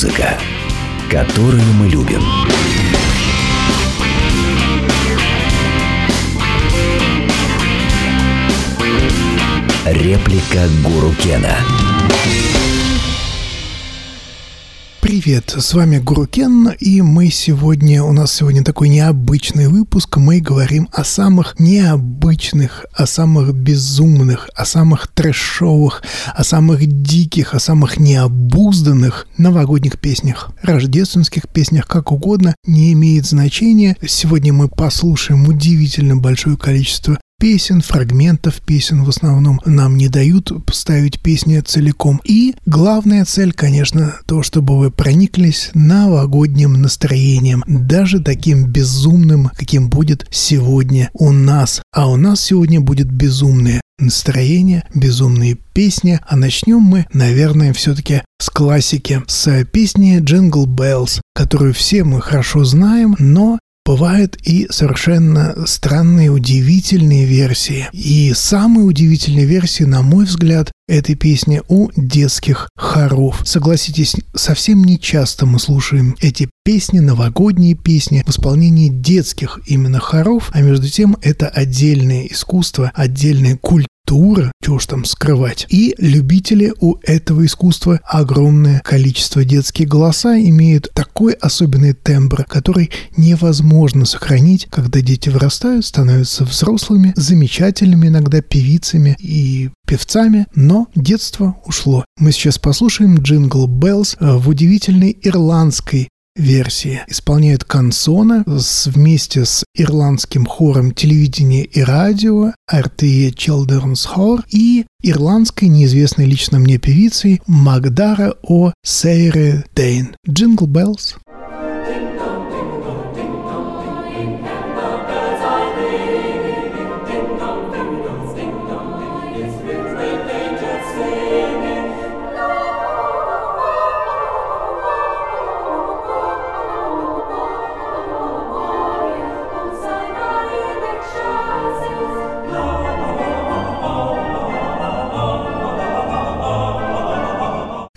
Музыка, которую мы любим. Реплика Гуру Кена. Привет, с вами Гуру Кен, и мы сегодня, у нас сегодня такой необычный выпуск, мы говорим о самых необычных, о самых безумных, о самых трэшовых, о самых диких, о самых необузданных новогодних песнях, рождественских песнях, как угодно, не имеет значения. Сегодня мы послушаем удивительно большое количество песен, фрагментов песен в основном нам не дают ставить песни целиком. И главная цель, конечно, то, чтобы вы прониклись новогодним настроением, даже таким безумным, каким будет сегодня у нас. А у нас сегодня будет безумное настроение, безумные песни. А начнем мы, наверное, все-таки с классики, с песни Jingle Bells, которую все мы хорошо знаем, но бывают и совершенно странные, удивительные версии. И самые удивительные версии, на мой взгляд, этой песни у детских хоров. Согласитесь, совсем не часто мы слушаем эти песни, новогодние песни в исполнении детских именно хоров, а между тем это отдельное искусство, отдельная культура культура, чего уж там скрывать. И любители у этого искусства огромное количество. Детские голоса имеют такой особенный тембр, который невозможно сохранить, когда дети вырастают, становятся взрослыми, замечательными иногда певицами и певцами, но детство ушло. Мы сейчас послушаем «Джингл Беллс» в удивительной ирландской версии. Исполняют Консона с, вместе с ирландским хором телевидения и радио RTE Children's Hor и ирландской неизвестной лично мне певицей Магдара О. Сейре Дейн. Джингл Беллс.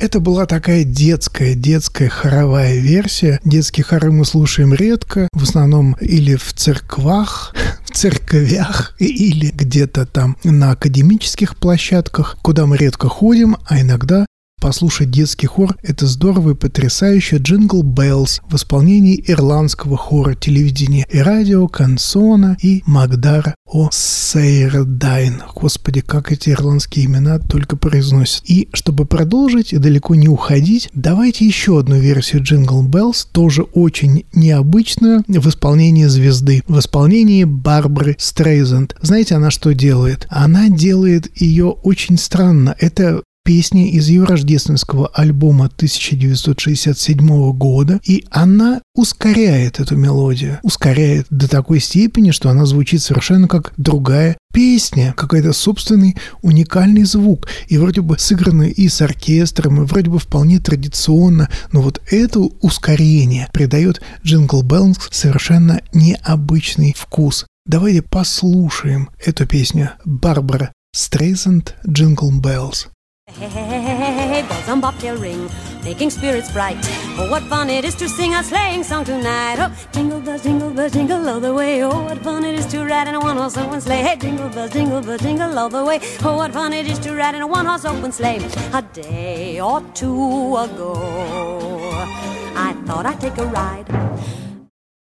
Это была такая детская, детская хоровая версия. Детские хоры мы слушаем редко, в основном или в церквах, в церковях или где-то там на академических площадках, куда мы редко ходим, а иногда Послушать детский хор – это здорово и потрясающе «Jingle Bells» в исполнении ирландского хора телевидения и радио Консона и Магдара О Сейрдайн. Господи, как эти ирландские имена только произносят. И чтобы продолжить и далеко не уходить, давайте еще одну версию «Jingle Bells», тоже очень необычную, в исполнении звезды, в исполнении Барбары Стрейзенд. Знаете, она что делает? Она делает ее очень странно. Это песни из ее рождественского альбома 1967 года, и она ускоряет эту мелодию, ускоряет до такой степени, что она звучит совершенно как другая песня, какой-то собственный уникальный звук, и вроде бы сыграны и с оркестром, и вроде бы вполне традиционно, но вот это ускорение придает Jingle Bells совершенно необычный вкус. Давайте послушаем эту песню Барбара Стрейзенд «Jingle Bells». Hey, hey, hey, hey, bells on bobtail ring, making spirits bright. Oh, what fun it is to sing a sleighing song tonight. Oh, jingle bells, jingle bells, jingle all the way. Oh, what fun it is to ride in a one-horse open sleigh. Hey, jingle bells, jingle bells, jingle all the way. Oh, what fun it is to ride in a one-horse open sleigh. A day or two ago, I thought I'd take a ride.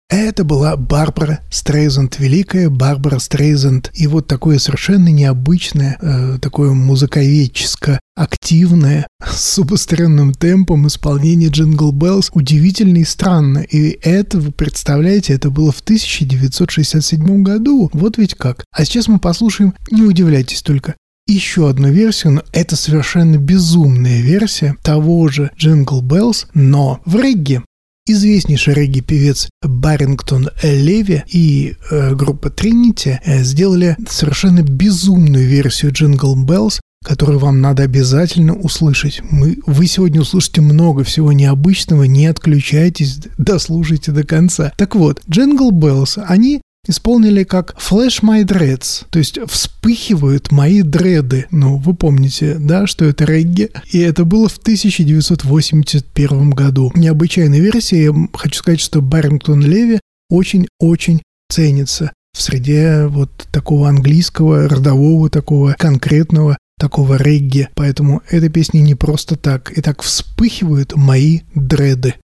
Это была Барбара Стрейзенд, великая Барбара Стрейзенд. И вот такое совершенно необычное, э, такое музыковедческое, активное, с убыстренным темпом исполнение Jingle Bells удивительно и странно. И это, вы представляете, это было в 1967 году. Вот ведь как. А сейчас мы послушаем, не удивляйтесь только, еще одну версию, но это совершенно безумная версия того же Jingle Bells, но в регге известнейший регги-певец Барингтон Леви и э, группа Trinity э, сделали совершенно безумную версию Jingle Bells, которую вам надо обязательно услышать. Мы, вы сегодня услышите много всего необычного, не отключайтесь, дослушайте до конца. Так вот, Jingle Bells, они исполнили как Flash My Dreads, то есть вспыхивают мои дреды. Ну, вы помните, да, что это регги? И это было в 1981 году. Необычайная версия. Я хочу сказать, что Баррингтон Леви очень-очень ценится в среде вот такого английского, родового, такого конкретного такого регги. Поэтому эта песня не просто так. И так вспыхивают мои дреды.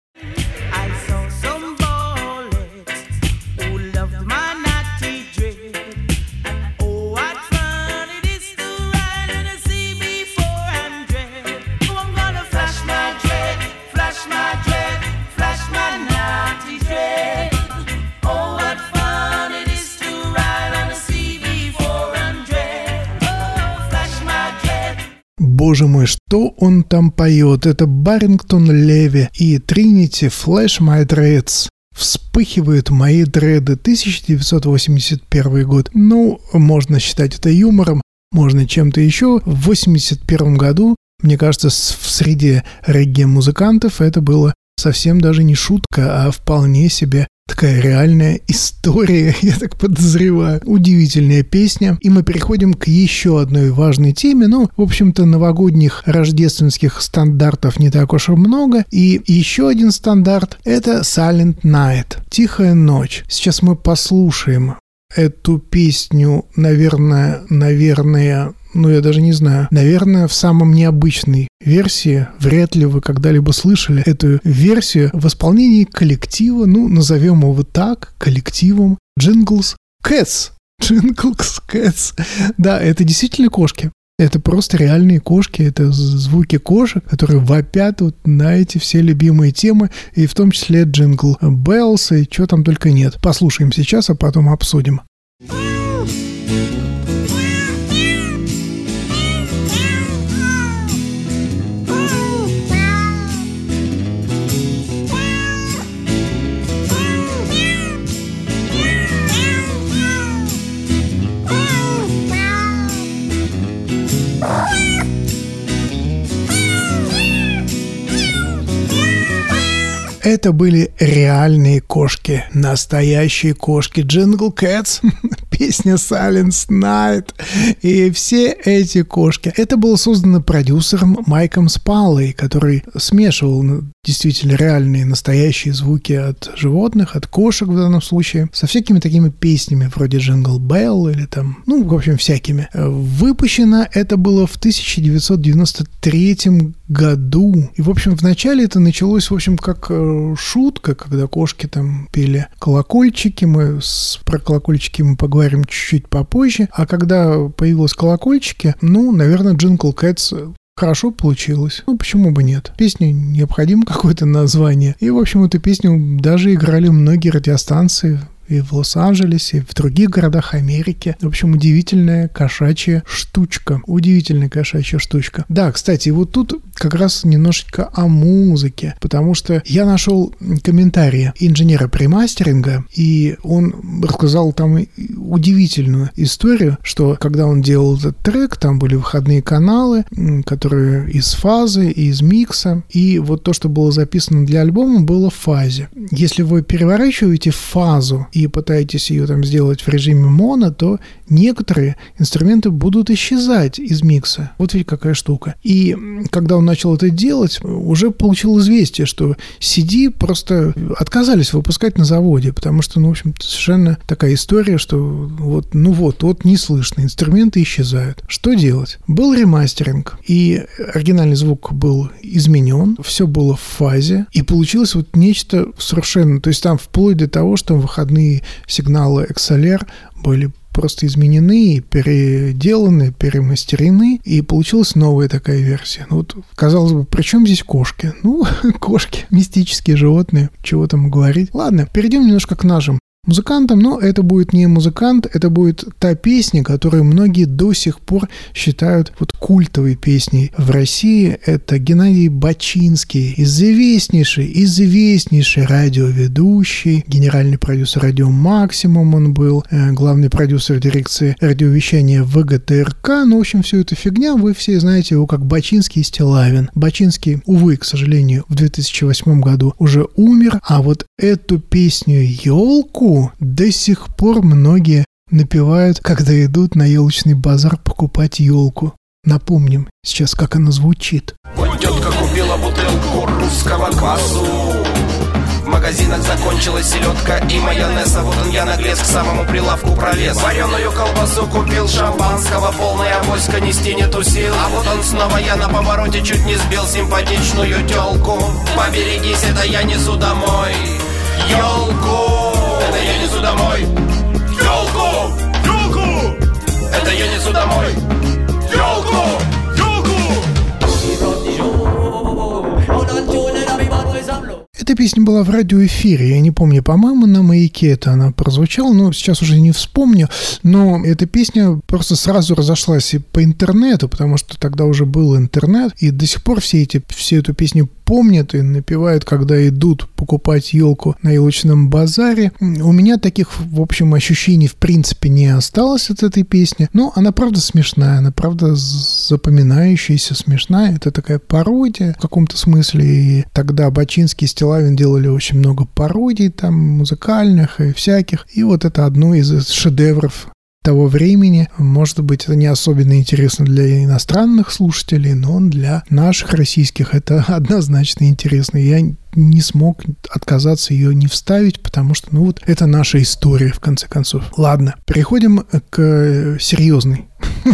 Боже мой, что он там поет? Это Барингтон Леви и Тринити Флэш My Dreads. Вспыхивают мои дреды 1981 год. Ну, можно считать это юмором, можно чем-то еще. В 1981 году, мне кажется, в среде регги-музыкантов это было совсем даже не шутка, а вполне себе Такая реальная история, я так подозреваю. Удивительная песня. И мы переходим к еще одной важной теме. Ну, в общем-то, новогодних рождественских стандартов не так уж и много. И еще один стандарт — это Silent Night. Тихая ночь. Сейчас мы послушаем эту песню, наверное, наверное, ну я даже не знаю, наверное, в самом необычной версии, вряд ли вы когда-либо слышали эту версию в исполнении коллектива, ну, назовем его так, коллективом Jingle Cats. Jingle Cats. Да, это действительно кошки. Это просто реальные кошки, это звуки кошек, которые вопят вот на эти все любимые темы, и в том числе Jingle Bells, и чего там только нет. Послушаем сейчас, а потом обсудим. Это были реальные кошки, настоящие кошки. Jingle Cats, песня Silent Night и все эти кошки. Это было создано продюсером Майком Спаллой, который смешивал действительно реальные настоящие звуки от животных, от кошек в данном случае, со всякими такими песнями вроде Jingle Bell или там, ну, в общем, всякими. Выпущено это было в 1993 году. И, в общем, вначале это началось, в общем, как э, шутка, когда кошки там пели колокольчики. Мы с, про колокольчики мы поговорим чуть-чуть попозже. А когда появилось колокольчики, ну, наверное, Jingle Cats Хорошо получилось. Ну, почему бы нет? Песне необходимо какое-то название. И, в общем, эту песню даже играли многие радиостанции и в Лос-Анджелесе, и в других городах Америки. В общем, удивительная кошачья штучка. Удивительная кошачья штучка. Да, кстати, вот тут как раз немножечко о музыке, потому что я нашел комментарии инженера премастеринга, и он рассказал там удивительную историю, что когда он делал этот трек, там были выходные каналы, которые из фазы, из микса, и вот то, что было записано для альбома, было в фазе. Если вы переворачиваете фазу и пытаетесь ее там сделать в режиме моно, то некоторые инструменты будут исчезать из микса. Вот ведь какая штука. И когда он начал это делать, уже получил известие, что CD просто отказались выпускать на заводе, потому что, ну, в общем, совершенно такая история, что вот, ну вот, вот не слышно, инструменты исчезают. Что делать? Был ремастеринг, и оригинальный звук был изменен, все было в фазе, и получилось вот нечто совершенно, то есть там вплоть до того, что выходные основные сигналы XLR были просто изменены, переделаны, перемастерены, и получилась новая такая версия. Ну, вот, казалось бы, при чем здесь кошки? Ну, кошки, мистические животные, чего там говорить. Ладно, перейдем немножко к нашим музыкантом, но это будет не музыкант, это будет та песня, которую многие до сих пор считают вот культовой песней в России. Это Геннадий Бачинский, известнейший, известнейший радиоведущий, генеральный продюсер радио «Максимум» он был, э, главный продюсер дирекции радиовещания ВГТРК. Ну, в общем, все это фигня, вы все знаете его как Бачинский и Стилавин. Бачинский, увы, к сожалению, в 2008 году уже умер, а вот эту песню «Елку» до сих пор многие напевают, когда идут на елочный базар покупать елку. Напомним сейчас, как она звучит. Вот тетка купила бутылку русского квасу. В магазинах закончилась селедка и майонез А вот он я наглец к самому прилавку пролез. Вареную колбасу купил шампанского. Полная авоська нести нету сил А вот он снова я на повороте чуть не сбил симпатичную телку Поберегись, это я несу домой Елку Это я несу домой. Елку Елку Это я несу домой. Елку Эта песня была в радиоэфире, я не помню, по-моему, на «Маяке» это она прозвучала, но сейчас уже не вспомню, но эта песня просто сразу разошлась и по интернету, потому что тогда уже был интернет, и до сих пор все эти, все эту песню помнят и напевают, когда идут покупать елку на елочном базаре. У меня таких, в общем, ощущений в принципе не осталось от этой песни, но она правда смешная, она правда запоминающаяся, смешная. Это такая пародия в каком-то смысле, и тогда Бачинский и Стилавин делали очень много пародий там музыкальных и всяких, и вот это одно из шедевров того времени. Может быть, это не особенно интересно для иностранных слушателей, но для наших российских это однозначно интересно. Я не смог отказаться ее не вставить, потому что, ну вот, это наша история, в конце концов. Ладно, переходим к серьезной,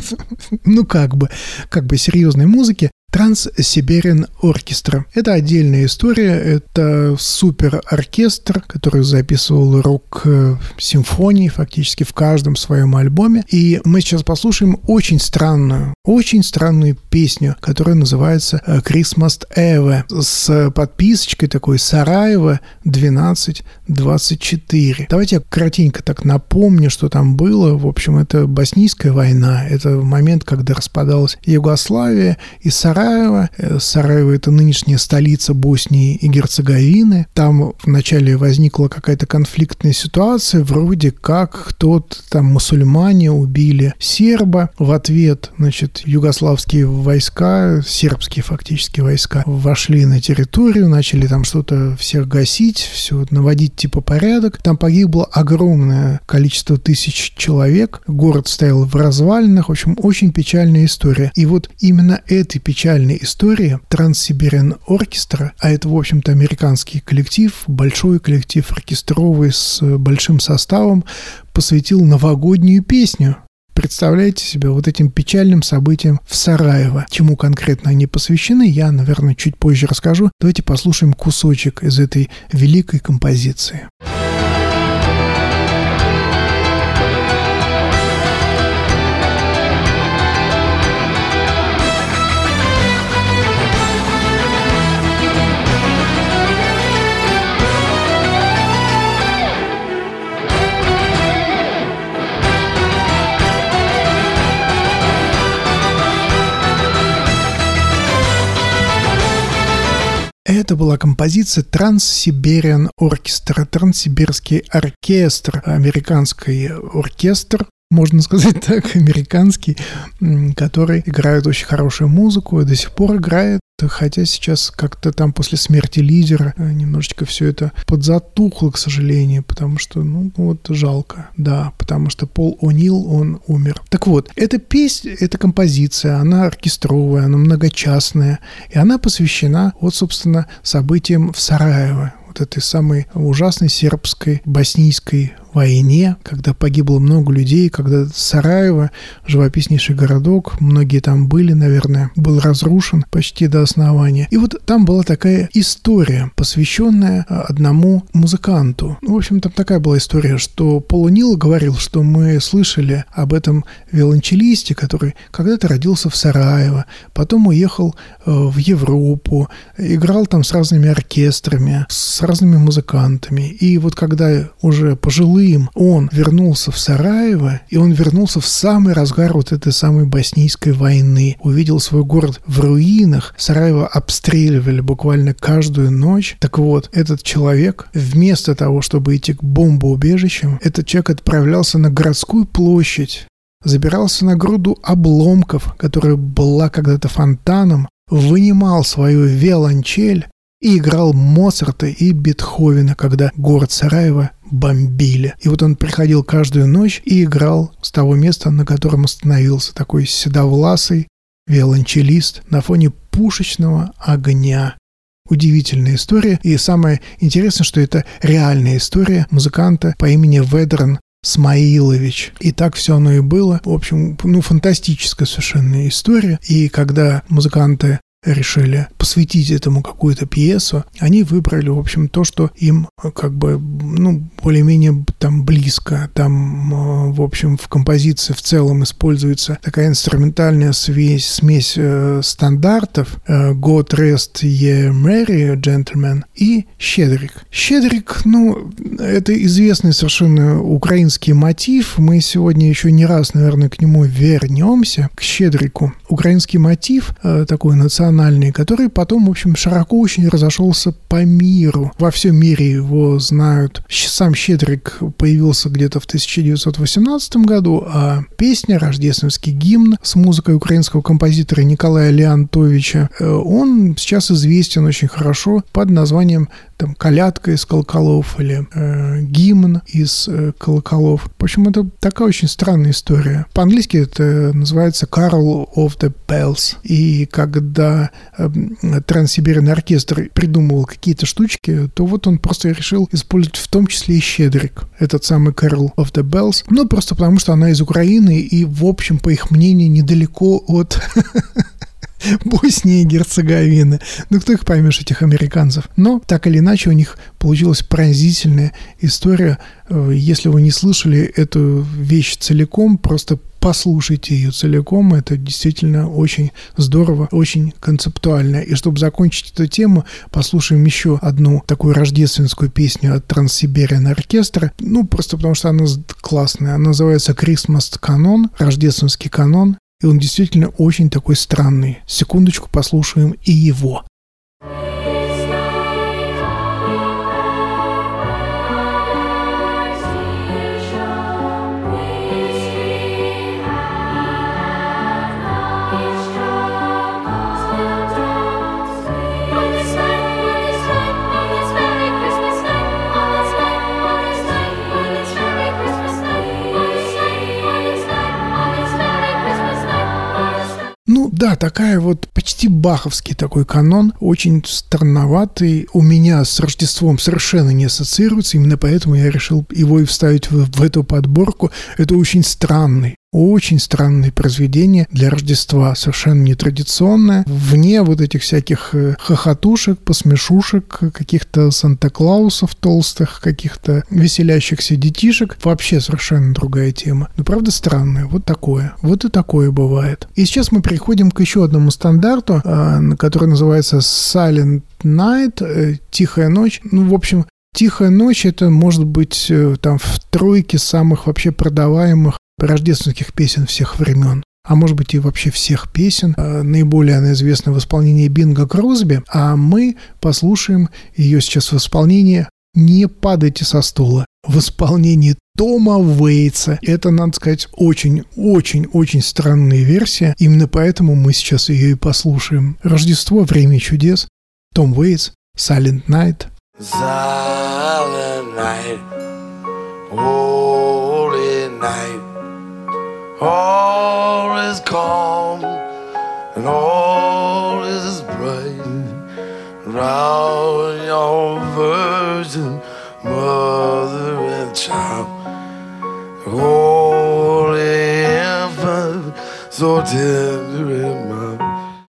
ну как бы, как бы серьезной музыке. Транс-Сиберин Оркестра. Это отдельная история, это супер-оркестр, который записывал рок-симфонии фактически в каждом своем альбоме. И мы сейчас послушаем очень странную, очень странную песню, которая называется «Christmas Eve» с подписочкой такой «Сараева 1224». Давайте я кратенько так напомню, что там было. В общем, это боснийская война, это момент, когда распадалась Югославия, и Сараево. Сараево – это нынешняя столица Боснии и Герцеговины. Там вначале возникла какая-то конфликтная ситуация, вроде как кто-то там мусульмане убили серба. В ответ, значит, югославские войска, сербские фактически войска, вошли на территорию, начали там что-то всех гасить, все наводить типа порядок. Там погибло огромное количество тысяч человек. Город стоял в развалинах. В общем, очень печальная история. И вот именно этой печальной истории Транссибириан Оркестра, а это, в общем-то, американский коллектив, большой коллектив оркестровый с большим составом, посвятил новогоднюю песню. Представляете себе вот этим печальным событиям в Сараево. Чему конкретно они посвящены, я, наверное, чуть позже расскажу. Давайте послушаем кусочек из этой великой композиции. Это была композиция Транссибериан Оркестра, Транссибирский оркестр, американский оркестр, можно сказать так, американский, который играет очень хорошую музыку и до сих пор играет, хотя сейчас как-то там после смерти лидера э, немножечко все это подзатухло, к сожалению, потому что, ну, вот жалко, да, потому что Пол О'Нил, он умер. Так вот, эта песня, эта композиция, она оркестровая, она многочастная, и она посвящена, вот, собственно, событиям в Сараево, вот этой самой ужасной сербской боснийской войне, когда погибло много людей, когда Сараево, живописнейший городок, многие там были, наверное, был разрушен почти до основания. И вот там была такая история, посвященная одному музыканту. Ну, в общем, там такая была история, что Пол Нил говорил, что мы слышали об этом виолончелисте, который когда-то родился в Сараево, потом уехал в Европу, играл там с разными оркестрами, с разными музыкантами. И вот когда уже пожилые он вернулся в Сараево, и он вернулся в самый разгар вот этой самой боснийской войны. Увидел свой город в руинах. Сараево обстреливали буквально каждую ночь. Так вот, этот человек, вместо того, чтобы идти к бомбоубежищам, этот человек отправлялся на городскую площадь, забирался на груду обломков, которая была когда-то фонтаном, вынимал свою виолончель, и играл Моцарта и Бетховена, когда город Сараево бомбили. И вот он приходил каждую ночь и играл с того места, на котором остановился, такой седовласый виолончелист на фоне пушечного огня. Удивительная история. И самое интересное, что это реальная история музыканта по имени Ведран Смаилович. И так все оно и было. В общем, ну, фантастическая совершенно история. И когда музыканты решили посвятить этому какую-то пьесу, они выбрали, в общем, то, что им э, как бы, ну, более-менее там близко. Там, э, в общем, в композиции в целом используется такая инструментальная смесь, смесь э, стандартов э, God Rest Ye Merry Gentleman и Щедрик. Щедрик, ну, это известный совершенно украинский мотив. Мы сегодня еще не раз, наверное, к нему вернемся, к Щедрику. Украинский мотив э, такой национальный который потом, в общем, широко очень разошелся по миру. Во всем мире его знают. Сам Щедрик появился где-то в 1918 году, а песня «Рождественский гимн» с музыкой украинского композитора Николая Леонтовича, э, он сейчас известен очень хорошо под названием там колядка из колоколов или э, гимн из э, колоколов. В общем, это такая очень странная история. По-английски это называется Carol of the Bells. И когда э, Транссибирный оркестр придумывал какие-то штучки, то вот он просто решил использовать в том числе щедрик, этот самый Carol of the Bells. Ну, просто потому что она из Украины и, в общем, по их мнению, недалеко от Боснии и Герцеговины. Ну, кто их поймешь, этих американцев? Но, так или иначе, у них получилась поразительная история. Э, если вы не слышали эту вещь целиком, просто послушайте ее целиком. Это действительно очень здорово, очень концептуально. И чтобы закончить эту тему, послушаем еще одну такую рождественскую песню от Транссибериан оркестра. Ну, просто потому что она классная. Она называется «Christmas канон», рождественский канон. И он действительно очень такой странный. Секундочку послушаем и его. Да, такая вот почти баховский такой канон, очень странноватый. У меня с Рождеством совершенно не ассоциируется, именно поэтому я решил его и вставить в, в эту подборку. Это очень странный очень странное произведение для Рождества, совершенно нетрадиционное, вне вот этих всяких э, хохотушек, посмешушек, каких-то Санта-Клаусов толстых, каких-то веселящихся детишек. Вообще совершенно другая тема. Но правда странная. Вот такое. Вот и такое бывает. И сейчас мы переходим к еще одному стандарту, а, который называется Silent Night, э, Тихая ночь. Ну, в общем, Тихая ночь это может быть э, там в тройке самых вообще продаваемых рождественских песен всех времен а может быть и вообще всех песен. А, наиболее она известна в исполнении Бинга Кросби, а мы послушаем ее сейчас в исполнении «Не падайте со стула» в исполнении Тома Уэйтса. Это, надо сказать, очень-очень-очень странная версия. Именно поэтому мы сейчас ее и послушаем. Рождество, время чудес. Том Уэйтс, Silent Night. Silent night, holy night. All is calm and all is bright around your virgin mother and child. Holy infant, so tender in my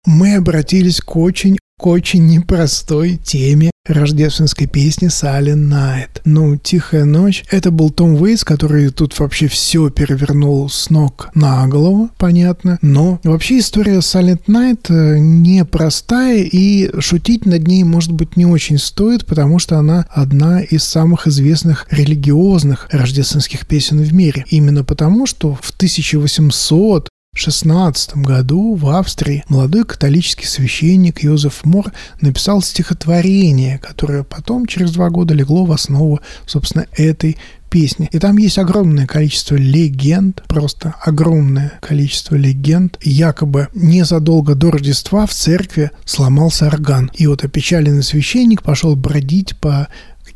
мы обратились к очень к очень непростой теме рождественской песни Silent Night. Ну, «Тихая ночь» — это был Том Уэйтс, который тут вообще все перевернул с ног на голову, понятно. Но вообще история Silent Night непростая, и шутить над ней, может быть, не очень стоит, потому что она одна из самых известных религиозных рождественских песен в мире. Именно потому, что в 1800 1816 году в Австрии молодой католический священник Йозеф Мор написал стихотворение, которое потом через два года легло в основу, собственно, этой песни. И там есть огромное количество легенд, просто огромное количество легенд. Якобы незадолго до Рождества в церкви сломался орган. И вот опечаленный священник пошел бродить по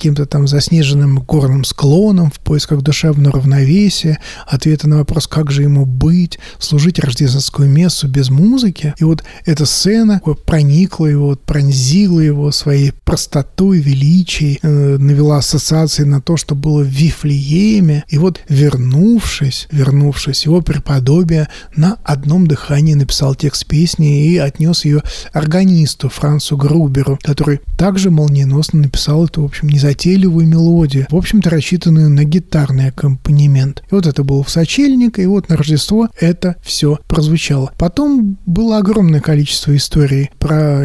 каким-то там заснеженным горным склоном в поисках душевного равновесия, ответа на вопрос, как же ему быть, служить рождественскую мессу без музыки. И вот эта сцена проникла его, пронзила его своей простотой, величием, э, навела ассоциации на то, что было в Вифлееме. И вот вернувшись, вернувшись, его преподобие на одном дыхании написал текст песни и отнес ее органисту Францу Груберу, который также молниеносно написал эту, в общем, не незатейливую мелодию, в общем-то рассчитанную на гитарный аккомпанемент. И вот это было в сочельник, и вот на Рождество это все прозвучало. Потом было огромное количество историй про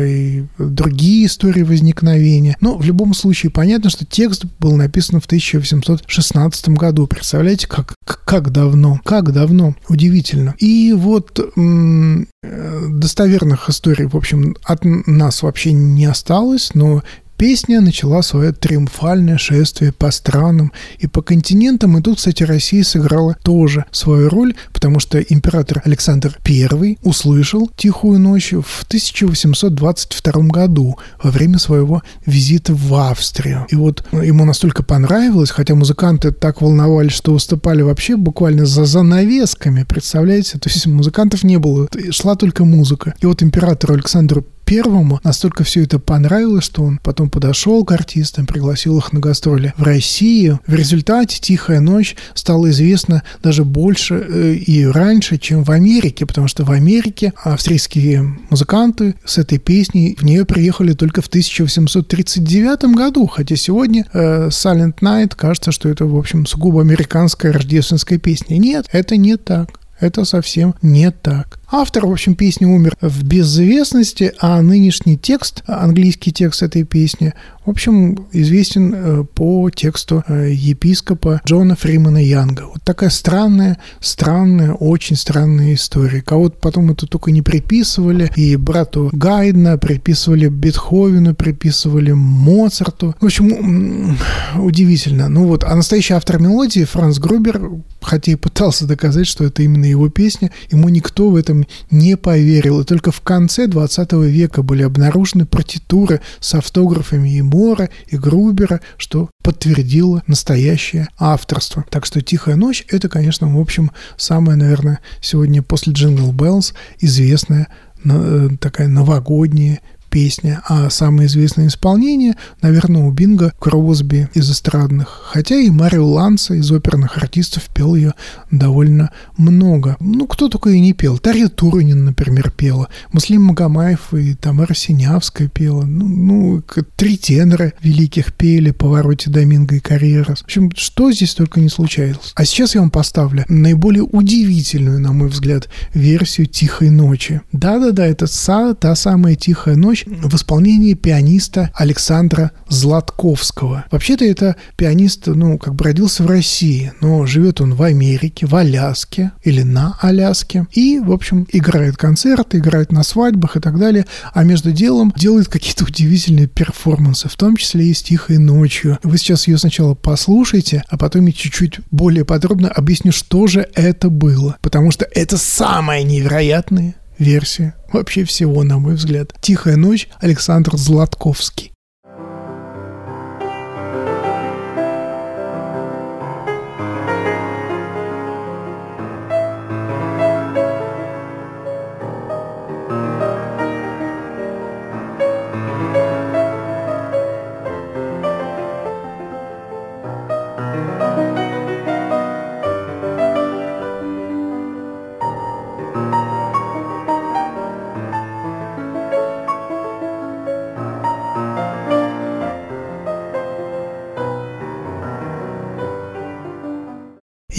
другие истории возникновения. Но в любом случае понятно, что текст был написан в 1816 году. Представляете, как, как давно? Как давно? Удивительно. И вот м- достоверных историй, в общем, от нас вообще не осталось, но Песня начала свое триумфальное шествие по странам и по континентам, и тут, кстати, Россия сыграла тоже свою роль, потому что император Александр I услышал «Тихую ночь» в 1822 году во время своего визита в Австрию. И вот ему настолько понравилось, хотя музыканты так волновались, что выступали вообще буквально за занавесками, представляете? То есть музыкантов не было, шла только музыка. И вот императору Александру первому настолько все это понравилось, что он потом подошел к артистам, пригласил их на гастроли в Россию. В результате «Тихая ночь» стала известна даже больше э, и раньше, чем в Америке, потому что в Америке австрийские музыканты с этой песней в нее приехали только в 1839 году, хотя сегодня э, Silent Night кажется, что это, в общем, сугубо американская рождественская песня. Нет, это не так. Это совсем не так. Автор, в общем, песни умер в безвестности, а нынешний текст, английский текст этой песни, в общем, известен э, по тексту э, епископа Джона Фримана Янга. Вот такая странная, странная, очень странная история. Кого-то потом это только не приписывали, и брату Гайдна приписывали Бетховену, приписывали Моцарту. В общем, удивительно. Ну вот, а настоящий автор мелодии Франц Грубер, хотя и пытался доказать, что это именно его песня, ему никто в этом этом не поверил. И только в конце 20 века были обнаружены партитуры с автографами и Мора, и Грубера, что подтвердило настоящее авторство. Так что «Тихая ночь» — это, конечно, в общем, самое, наверное, сегодня после «Jingle Bells» известная э, такая новогодняя песня, а самое известное исполнение, наверное, у Бинга Кросби из эстрадных, хотя и Марио Ланца из оперных артистов пел ее довольно много. Ну, кто только и не пел. Тарья Турунин, например, пела, Муслим Магомаев и Тамара Синявская пела, ну, ну три тенора великих пели Паваротти, Доминго и Каррерас. В общем, что здесь только не случалось. А сейчас я вам поставлю наиболее удивительную, на мой взгляд, версию «Тихой ночи». Да-да-да, это та самая «Тихая ночь», ночь» в исполнении пианиста Александра Златковского. Вообще-то это пианист, ну, как бы родился в России, но живет он в Америке, в Аляске или на Аляске. И, в общем, играет концерты, играет на свадьбах и так далее, а между делом делает какие-то удивительные перформансы, в том числе и с «Тихой ночью». Вы сейчас ее сначала послушайте, а потом я чуть-чуть более подробно объясню, что же это было. Потому что это самое невероятное версия вообще всего, на мой взгляд. «Тихая ночь» Александр Златковский.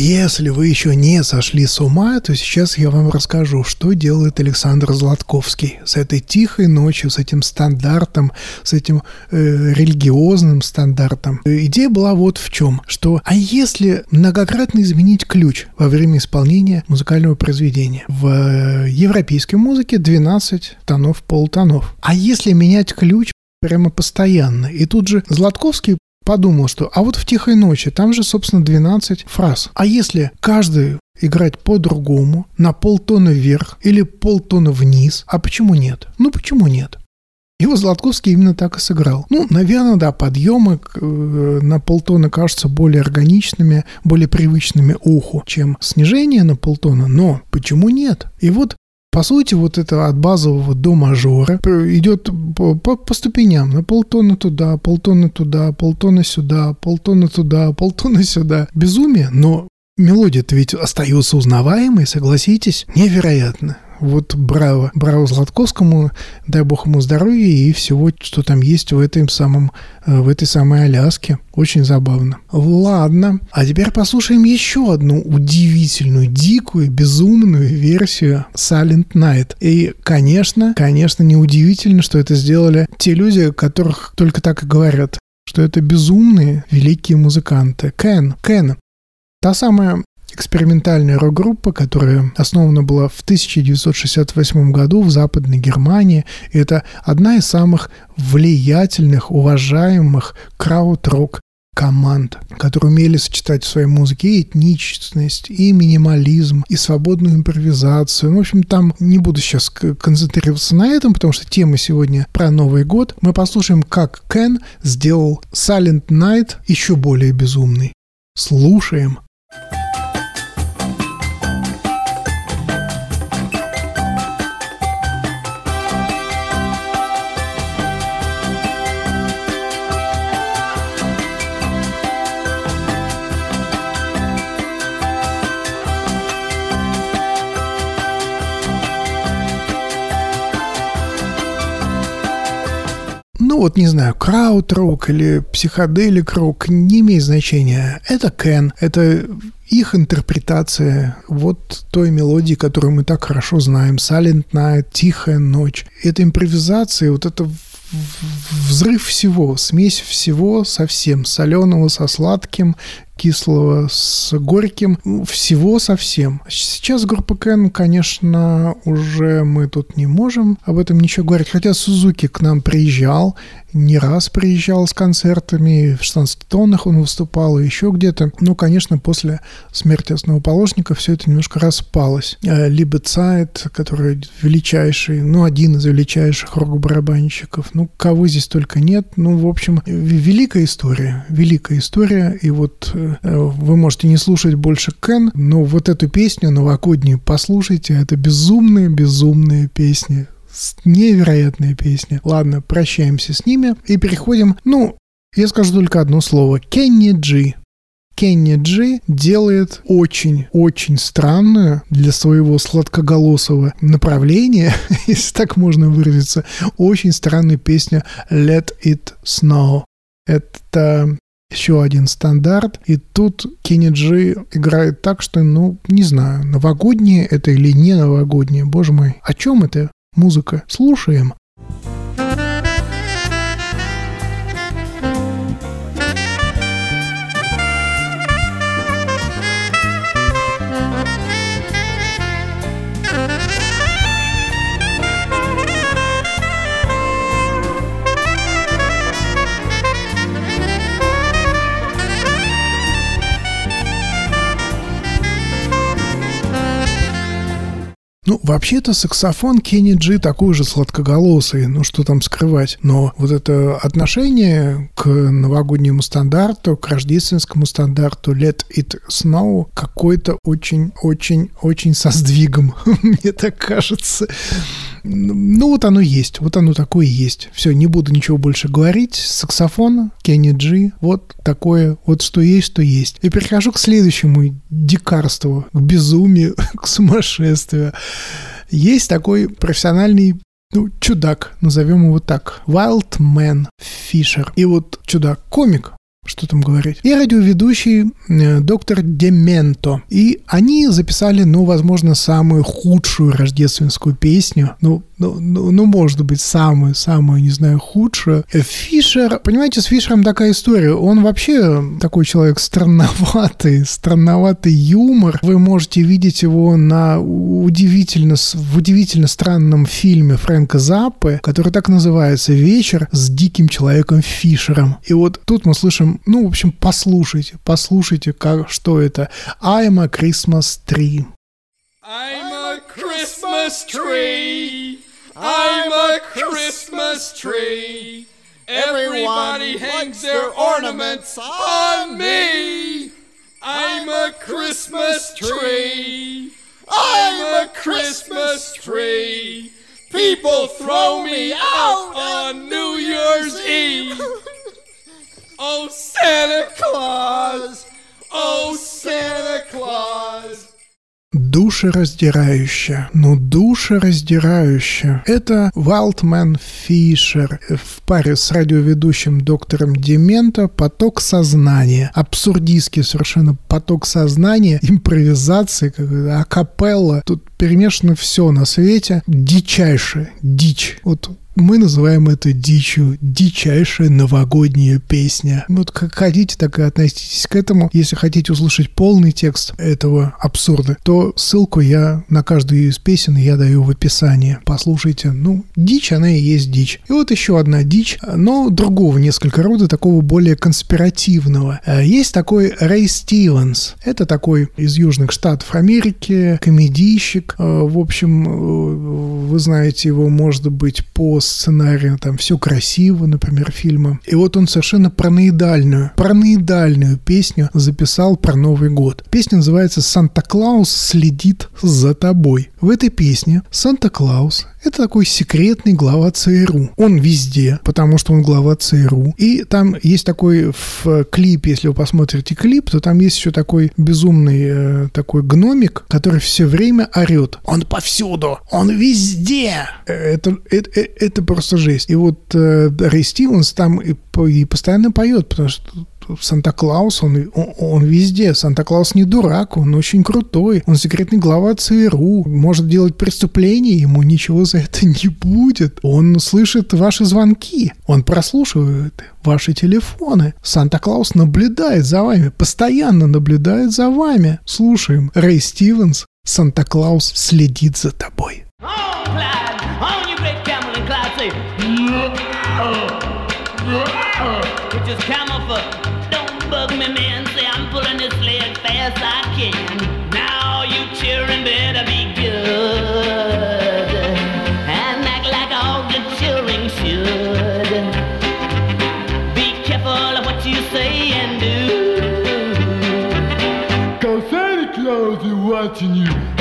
Если вы еще не сошли с ума, то сейчас я вам расскажу, что делает Александр Златковский с этой тихой ночью, с этим стандартом, с этим э, религиозным стандартом. Идея была вот в чем, что а если многократно изменить ключ во время исполнения музыкального произведения? В э, европейской музыке 12 тонов, полутонов. А если менять ключ прямо постоянно. И тут же Златковский подумал, что а вот в «Тихой ночи» там же, собственно, 12 фраз. А если каждую играть по-другому, на полтона вверх или полтона вниз, а почему нет? Ну почему нет? Его Златковский именно так и сыграл. Ну, наверное, да, подъемы э, на полтона кажутся более органичными, более привычными уху, чем снижение на полтона, но почему нет? И вот по сути, вот это от базового до мажора идет по, по, по ступеням. На полтона туда, полтона туда, полтона сюда, полтона туда, полтона сюда. Безумие, но мелодия-то ведь остается узнаваемой, согласитесь? Невероятно. Вот браво. Браво Златковскому, дай бог ему здоровья и всего, что там есть в, этом самом, э, в этой самой Аляске. Очень забавно. Ладно, а теперь послушаем еще одну удивительную, дикую, безумную версию Silent Night. И, конечно, конечно, неудивительно, что это сделали те люди, которых только так и говорят что это безумные великие музыканты. Кен, Кен, Та самая экспериментальная рок-группа, которая основана была в 1968 году в Западной Германии. И это одна из самых влиятельных, уважаемых крауд-рок команд, которые умели сочетать в своей музыке и этничность, и минимализм, и свободную импровизацию. Ну, в общем, там не буду сейчас концентрироваться на этом, потому что тема сегодня про Новый год. Мы послушаем, как Кен сделал Silent Night еще более безумный. Слушаем. Вот не знаю, крауд-рок или психоделик-рок, не имеет значения. Это Кен, это их интерпретация вот той мелодии, которую мы так хорошо знаем, Silent Night, Тихая ночь. Это импровизация, вот это взрыв всего, смесь всего совсем, соленого со сладким, кислого с горьким, всего совсем. Сейчас группа Кен, конечно, уже мы тут не можем об этом ничего говорить, хотя Сузуки к нам приезжал, не раз приезжал с концертами, в 16 тоннах он выступал и еще где-то. Ну, конечно, после смерти основоположника все это немножко распалось. Э, Либо Цайт, который величайший, ну, один из величайших рок-барабанщиков. Ну, кого здесь только нет. Ну, в общем, великая история. Великая история. И вот э, вы можете не слушать больше Кен, но вот эту песню новогоднюю послушайте. Это безумные, безумные песни. Невероятные песни. Ладно, прощаемся с ними и переходим, ну, я скажу только одно слово. Кенни Джи. Кенни Джи делает очень-очень странную для своего сладкоголосого направления, если так можно выразиться, очень странную песню «Let It Snow». Это еще один стандарт. И тут Кенни Джи играет так, что, ну, не знаю, новогоднее это или не новогоднее. Боже мой, о чем это музыка? Слушаем. Ну, вообще-то саксофон Кенни Джи такой же сладкоголосый, ну что там скрывать. Но вот это отношение к новогоднему стандарту, к рождественскому стандарту Let It Snow какой-то очень-очень-очень со сдвигом, мне так кажется. Ну, вот оно есть, вот оно такое есть. Все, не буду ничего больше говорить. Саксофон, Кенни Джи, вот такое, вот что есть, что есть. И перехожу к следующему дикарству, к безумию, к сумасшествию. Есть такой профессиональный ну, чудак, назовем его так, Wildman Fisher. И вот чудак-комик, что там говорить, и радиоведущий э, доктор Дементо. И они записали, ну, возможно, самую худшую рождественскую песню, ну, ну, ну, ну может быть, самую-самую, не знаю, худшую. Фишер, понимаете, с Фишером такая история. Он вообще такой человек странноватый, странноватый юмор. Вы можете видеть его на удивительно, в удивительно странном фильме Фрэнка Заппы, который так называется «Вечер с диким человеком Фишером». И вот тут мы слышим, ну, в общем, послушайте, послушайте, как, что это. I'm a Christmas tree. I'm a Christmas tree. I'm a Christmas tree. Everybody hangs their ornaments on me. I'm a Christmas tree. I'm a Christmas tree. People throw me out on New Year's Eve. Oh, Santa Claus. Oh, Santa Claus. Душераздирающе. Ну, душераздирающе. Это Валтман Фишер в паре с радиоведущим доктором Демента «Поток сознания». Абсурдистский совершенно поток сознания, импровизации, акапелла. Тут перемешано все на свете. Дичайшая дичь. Вот мы называем это дичью, дичайшая новогодняя песня. Вот как хотите, так и относитесь к этому. Если хотите услышать полный текст этого абсурда, то ссылку я на каждую из песен я даю в описании. Послушайте. Ну, дичь, она и есть дичь. И вот еще одна дичь, но другого несколько рода, такого более конспиративного. Э, есть такой Рэй Стивенс. Это такой из Южных Штатов Америки, комедийщик. Э, в общем, э, вы знаете его, может быть, по сценария, там все красиво, например, фильма. И вот он совершенно параноидальную, параноидальную песню записал про Новый год. Песня называется «Санта-Клаус следит за тобой». В этой песне Санта-Клаус это такой секретный глава ЦРУ. Он везде, потому что он глава ЦРУ. И там есть такой в клипе, если вы посмотрите клип, то там есть еще такой безумный э, такой гномик, который все время орет. Он повсюду, он везде. Это, это, э, это просто жесть. И вот э, Рэй Стивенс там и, и постоянно поет, потому что Санта-Клаус, он, он, он везде. Санта-Клаус не дурак, он очень крутой. Он секретный глава ЦРУ, может делать преступления, ему ничего за это не будет. Он слышит ваши звонки, он прослушивает ваши телефоны. Санта-Клаус наблюдает за вами, постоянно наблюдает за вами. Слушаем. Рэй Стивенс, Санта-Клаус следит за тобой. just camel for watching you.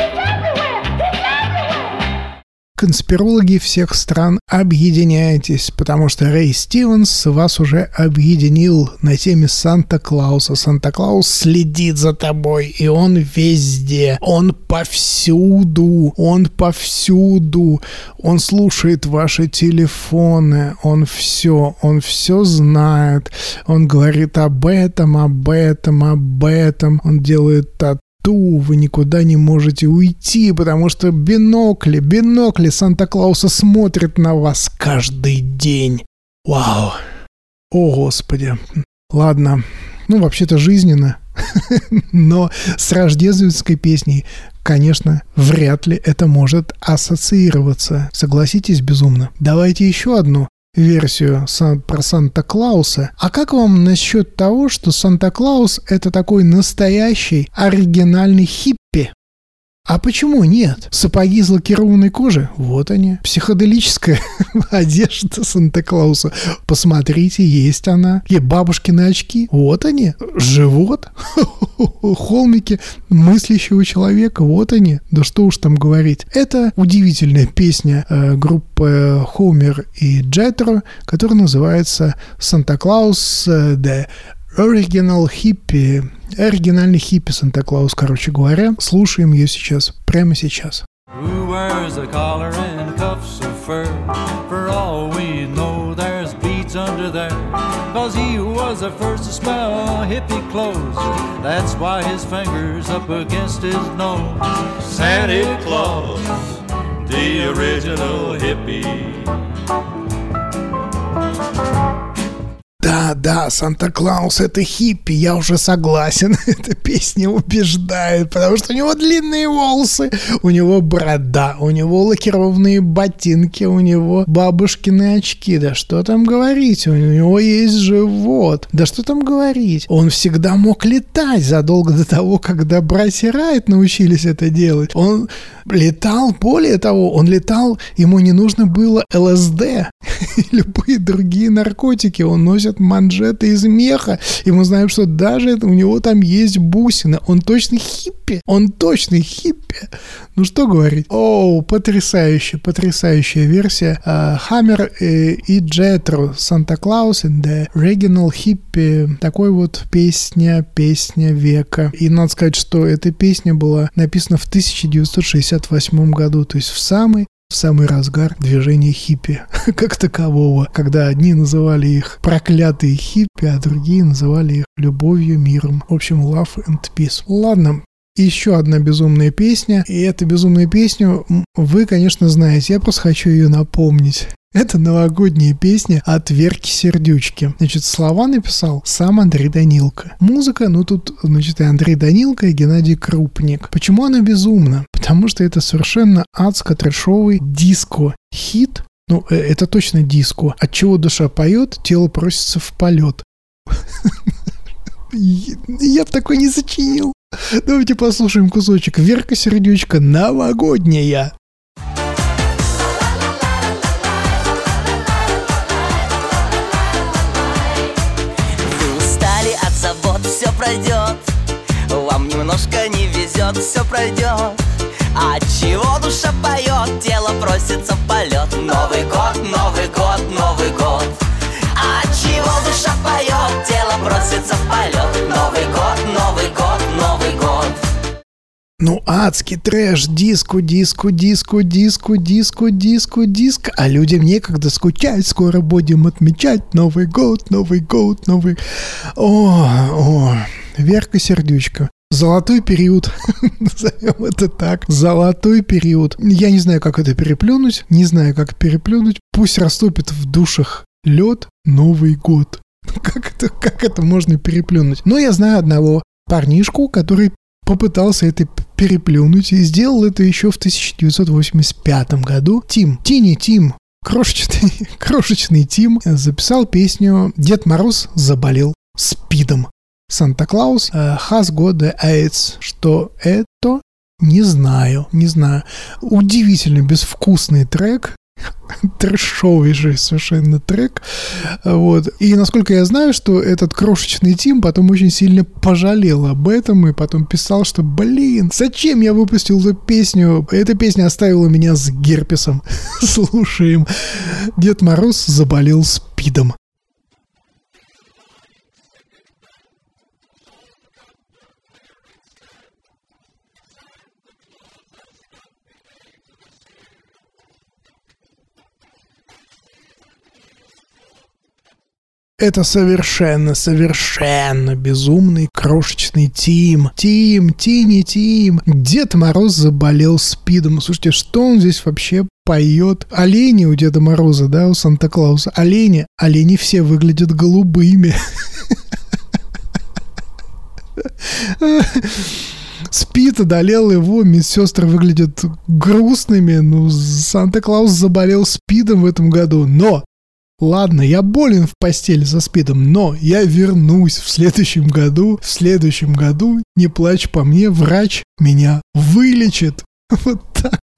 конспирологи всех стран, объединяйтесь, потому что Рэй Стивенс вас уже объединил на теме Санта-Клауса. Санта-Клаус следит за тобой, и он везде, он повсюду, он повсюду, он слушает ваши телефоны, он все, он все знает, он говорит об этом, об этом, об этом, он делает тату, ту вы никуда не можете уйти, потому что бинокли, бинокли Санта-Клауса смотрят на вас каждый день. Вау. О, Господи. Ладно. Ну, вообще-то жизненно. Но с рождественской песней, конечно, вряд ли это может ассоциироваться. Согласитесь, безумно. Давайте еще одну версию про Санта-Клауса. А как вам насчет того, что Санта-Клаус это такой настоящий оригинальный хиппи? А почему нет? Сапоги из лакированной кожи? Вот они. Психоделическая одежда Санта-Клауса. Посмотрите, есть она. И бабушкины очки? Вот они. Живот? Холмики мыслящего человека? Вот они. Да что уж там говорить. Это удивительная песня э, группы Хомер и Джетро, которая называется «Санта-Клаус э, Original Hippie Оригинальный хиппи Санта-Клаус, короче говоря. Слушаем ее сейчас, прямо сейчас. Who wears a collar and cuffs of fur? For all we know, there's beads under there. Cause he was the first to smell hippie clothes. That's why his finger's up against his nose. Santa Claus, the original hippie. Да, да, Санта-Клаус это хиппи, я уже согласен. Эта песня убеждает, потому что у него длинные волосы, у него борода, у него лакированные ботинки, у него бабушкины очки. Да что там говорить, у него есть живот. Да что там говорить, он всегда мог летать задолго до того, когда братья Райт научились это делать. Он летал, более того, он летал, ему не нужно было ЛСД, любые другие наркотики, он носит манжеты из меха, и мы знаем, что даже у него там есть бусины. Он точно хиппи. Он точно хиппи. Ну что говорить? О, потрясающая, потрясающая версия. Хаммер uh, и Джетро, Санта-Клаус and the Regional Hippie. Такой вот песня, песня века. И надо сказать, что эта песня была написана в 1968 году, то есть в самый в самый разгар движения хиппи как такового, когда одни называли их проклятые хиппи, а другие называли их любовью, миром. В общем, love and peace. Ладно, еще одна безумная песня, и эту безумную песню вы, конечно, знаете, я просто хочу ее напомнить. Это новогодняя песня от Верки Сердючки. Значит, слова написал сам Андрей Данилко. Музыка, ну тут, значит, и Андрей Данилко, и Геннадий Крупник. Почему она безумна? Потому что это совершенно адско-трешовый диско-хит. Ну, э, это точно диско. От чего душа поет, тело просится в полет. Я бы такой не сочинил. Давайте послушаем кусочек. Верка Сердючка новогодняя. все пройдет Вам немножко не везет, все пройдет А чего душа поет, тело просится в полет. Новый год, Новый год, Новый год. А чего душа поет, тело просится в полет. Новый год, Новый год, Новый год. Ну, адский трэш, диску, диску, диску, диску, диску, диску, диск. А людям некогда скучать, скоро будем отмечать Новый год, Новый год, Новый... О, о, Верка Сердючка. Золотой период, назовем это так, золотой период. Я не знаю, как это переплюнуть, не знаю, как переплюнуть. Пусть растопит в душах лед Новый год. Как это, как это можно переплюнуть? Но я знаю одного парнишку, который попытался это переплюнуть и сделал это еще в 1985 году. Тим, Тини Тим, крошечный, крошечный Тим записал песню «Дед Мороз заболел спидом». Санта-Клаус has got the AIDS. Что это? Не знаю, не знаю. Удивительно безвкусный трек, трэшовый же совершенно трек. Вот. И насколько я знаю, что этот крошечный Тим потом очень сильно пожалел об этом и потом писал, что, блин, зачем я выпустил эту песню? Эта песня оставила меня с герпесом. Слушаем. Дед Мороз заболел спидом. Это совершенно, совершенно безумный крошечный Тим. Тим, Тини, Тим. Дед Мороз заболел спидом. Слушайте, что он здесь вообще поет? Олени у Деда Мороза, да, у Санта-Клауса. Олени. Олени все выглядят голубыми. Спит, одолел его, медсестры выглядят грустными. Ну, Санта-Клаус заболел спидом в этом году. Но Ладно, я болен в постели со спидом, но я вернусь в следующем году. В следующем году, не плачь по мне, врач меня вылечит. Вот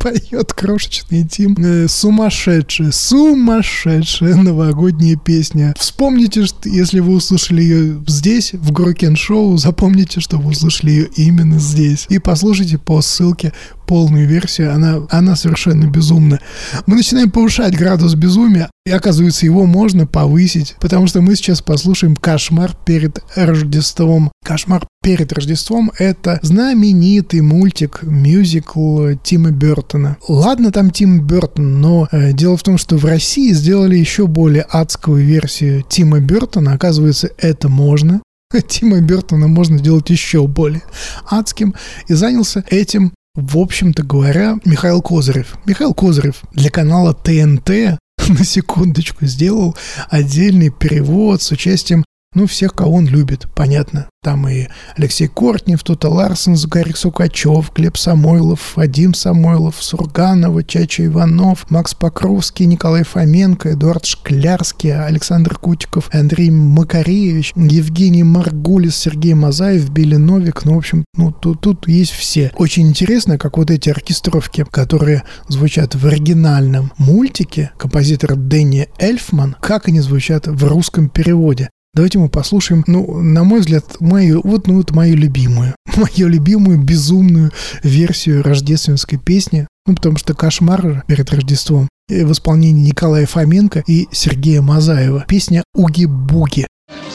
поет крошечный Тим. Э, сумасшедшая, сумасшедшая новогодняя песня. Вспомните, что если вы услышали ее здесь, в Грокен Шоу, запомните, что вы услышали ее именно здесь. И послушайте по ссылке полную версию, она, она совершенно безумна. Мы начинаем повышать градус безумия, и оказывается, его можно повысить, потому что мы сейчас послушаем «Кошмар перед Рождеством». «Кошмар перед Рождеством» — это знаменитый мультик, мюзикл Тима Бертона. Ладно, там Тим Бертон, но э, дело в том, что в России сделали еще более адскую версию Тима Бертона. Оказывается, это можно. Тима Бертона можно делать еще более адским. И занялся этим в общем-то говоря, Михаил Козырев. Михаил Козырев для канала ТНТ на секундочку сделал отдельный перевод с участием ну, всех, кого он любит, понятно. Там и Алексей Кортнев, Тута Ларсен, Гарик Сукачев, Глеб Самойлов, Вадим Самойлов, Сурганова, Чача Иванов, Макс Покровский, Николай Фоменко, Эдуард Шклярский, Александр Кутиков, Андрей Макаревич, Евгений Маргулис, Сергей Мазаев, Билли Новик. Ну, в общем, ну, тут, тут есть все. Очень интересно, как вот эти оркестровки, которые звучат в оригинальном мультике композитора Дэнни Эльфман, как они звучат в русском переводе. Давайте мы послушаем, ну, на мой взгляд, мою, вот, ну, вот мою любимую, мою любимую безумную версию рождественской песни, ну, потому что «Кошмар» перед Рождеством в исполнении Николая Фоменко и Сергея Мазаева. Песня «Уги-буги».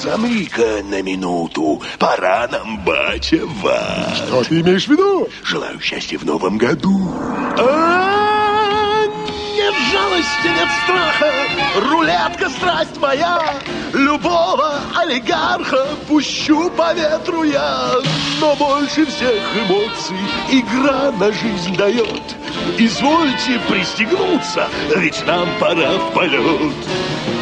Замри-ка на минуту, пора нам, батя, вас. Что ты имеешь в виду? Желаю счастья в новом году. А, нет жалости, нет страха, рулетка страсть моя, любого олигарха пущу по ветру я, но больше всех эмоций игра на жизнь дает. Извольте пристегнуться, ведь нам пора в полет.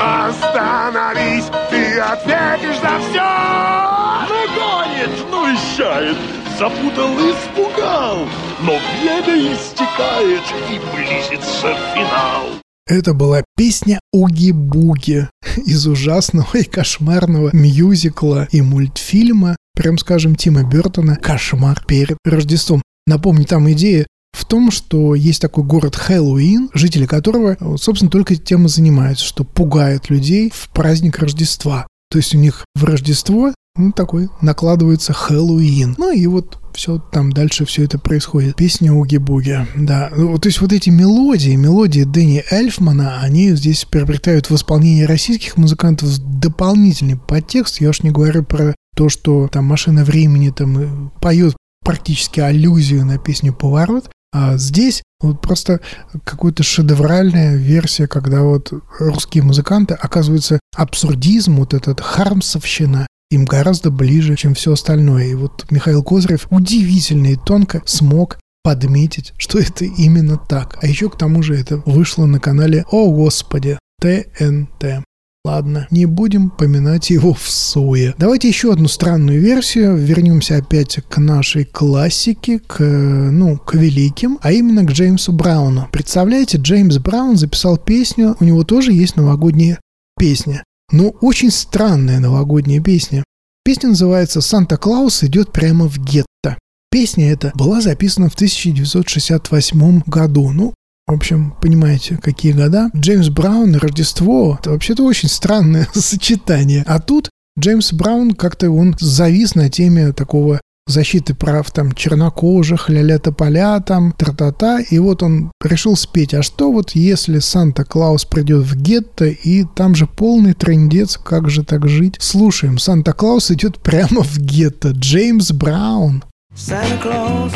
Остановись, ты ответишь за все! Ну, гонит, ну, вещает, запутал, испугал, но время истекает и близится финал. Это была песня «Уги-буги» из ужасного и кошмарного мюзикла и мультфильма, прям скажем, Тима Бертона «Кошмар перед Рождеством». Напомню, там идея в том, что есть такой город Хэллоуин, жители которого, собственно, только тем и занимаются, что пугают людей в праздник Рождества. То есть у них в Рождество ну, такой накладывается Хэллоуин. Ну и вот все там дальше все это происходит. Песня Уги-Буги, да. Ну, то есть вот эти мелодии, мелодии Дэнни Эльфмана, они здесь приобретают в исполнении российских музыкантов дополнительный подтекст. Я уж не говорю про то, что там «Машина времени» там э, поет практически аллюзию на песню «Поворот», а здесь вот просто какая-то шедевральная версия, когда вот русские музыканты, оказывается, абсурдизм, вот этот хармсовщина, им гораздо ближе, чем все остальное. И вот Михаил Козырев удивительно и тонко смог подметить, что это именно так. А еще к тому же это вышло на канале «О Господи» ТНТ. Ладно, не будем поминать его в суе. Давайте еще одну странную версию. Вернемся опять к нашей классике, к, ну, к великим, а именно к Джеймсу Брауну. Представляете, Джеймс Браун записал песню, у него тоже есть новогодняя песня. Но очень странная новогодняя песня. Песня называется «Санта-Клаус идет прямо в гетто». Песня эта была записана в 1968 году. Ну, в общем, понимаете, какие года. Джеймс Браун и Рождество – это вообще-то очень странное сочетание. А тут Джеймс Браун как-то он завис на теме такого защиты прав там чернокожих, ля-ля-тополя там, тра-та-та. И вот он решил спеть, а что вот если Санта-Клаус придет в гетто, и там же полный трендец, как же так жить? Слушаем, Санта-Клаус идет прямо в гетто. Джеймс Браун. Santa Claus.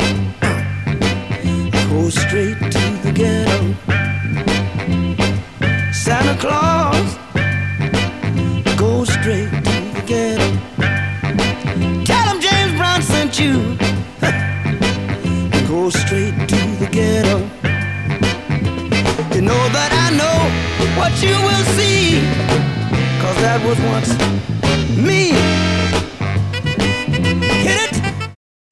Santa Claus you. Go straight to the ghetto. You know that I know what you will see. Cause that was once me.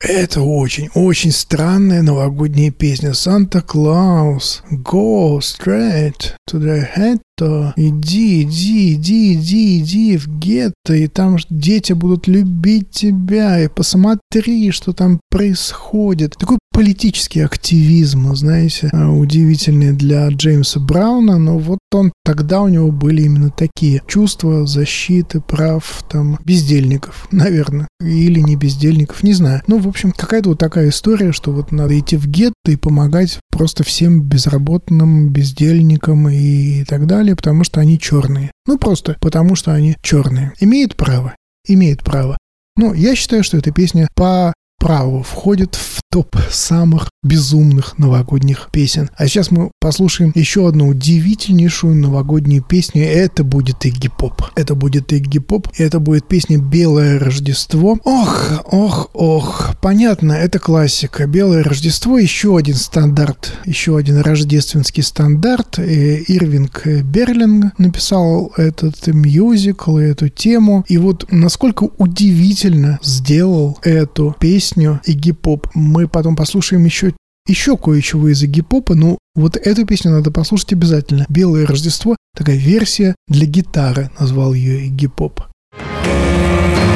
Это очень-очень странная новогодняя песня. Санта-Клаус, go straight to the ghetto. Иди, иди, иди, иди, иди в гетто, и там дети будут любить тебя, и посмотри, что там происходит. Такой политический активизм, знаете, удивительный для Джеймса Брауна, но вот он тогда у него были именно такие чувства защиты прав там бездельников, наверное, или не бездельников, не знаю. Ну, в общем, какая-то вот такая история, что вот надо идти в гетто и помогать просто всем безработным, бездельникам и так далее, потому что они черные. Ну, просто потому что они черные. Имеет право? Имеет право. Ну, я считаю, что эта песня по праву входит в топ самых безумных новогодних песен. А сейчас мы послушаем еще одну удивительнейшую новогоднюю песню. Это будет Игги Поп. Это будет Игги Поп. И это будет песня «Белое Рождество». Ох, ох, ох. Понятно, это классика. «Белое Рождество» еще один стандарт. Еще один рождественский стандарт. И Ирвинг Берлинг написал этот мюзикл, эту тему. И вот насколько удивительно сделал эту песню Игги Поп. Мы потом послушаем еще еще кое-чего из гип-попа, но вот эту песню надо послушать обязательно. «Белое Рождество» — такая версия для гитары, назвал ее гип-поп. With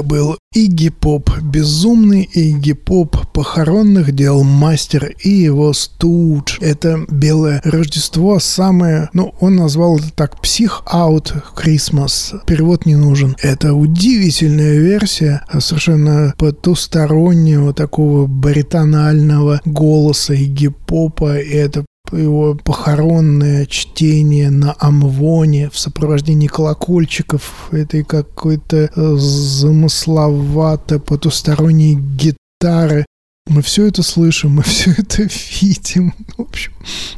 Это был Игги Поп, безумный Игги Поп похоронных дел мастер и его студж. Это белое Рождество самое, ну, он назвал это так, псих аут Christmas. Перевод не нужен. Это удивительная версия совершенно потустороннего такого баритонального голоса Игги Попа. И это его похоронное чтение на амвоне в сопровождении колокольчиков этой какой-то э, замысловато потусторонней гитары. Мы все это слышим, мы все это видим. В общем,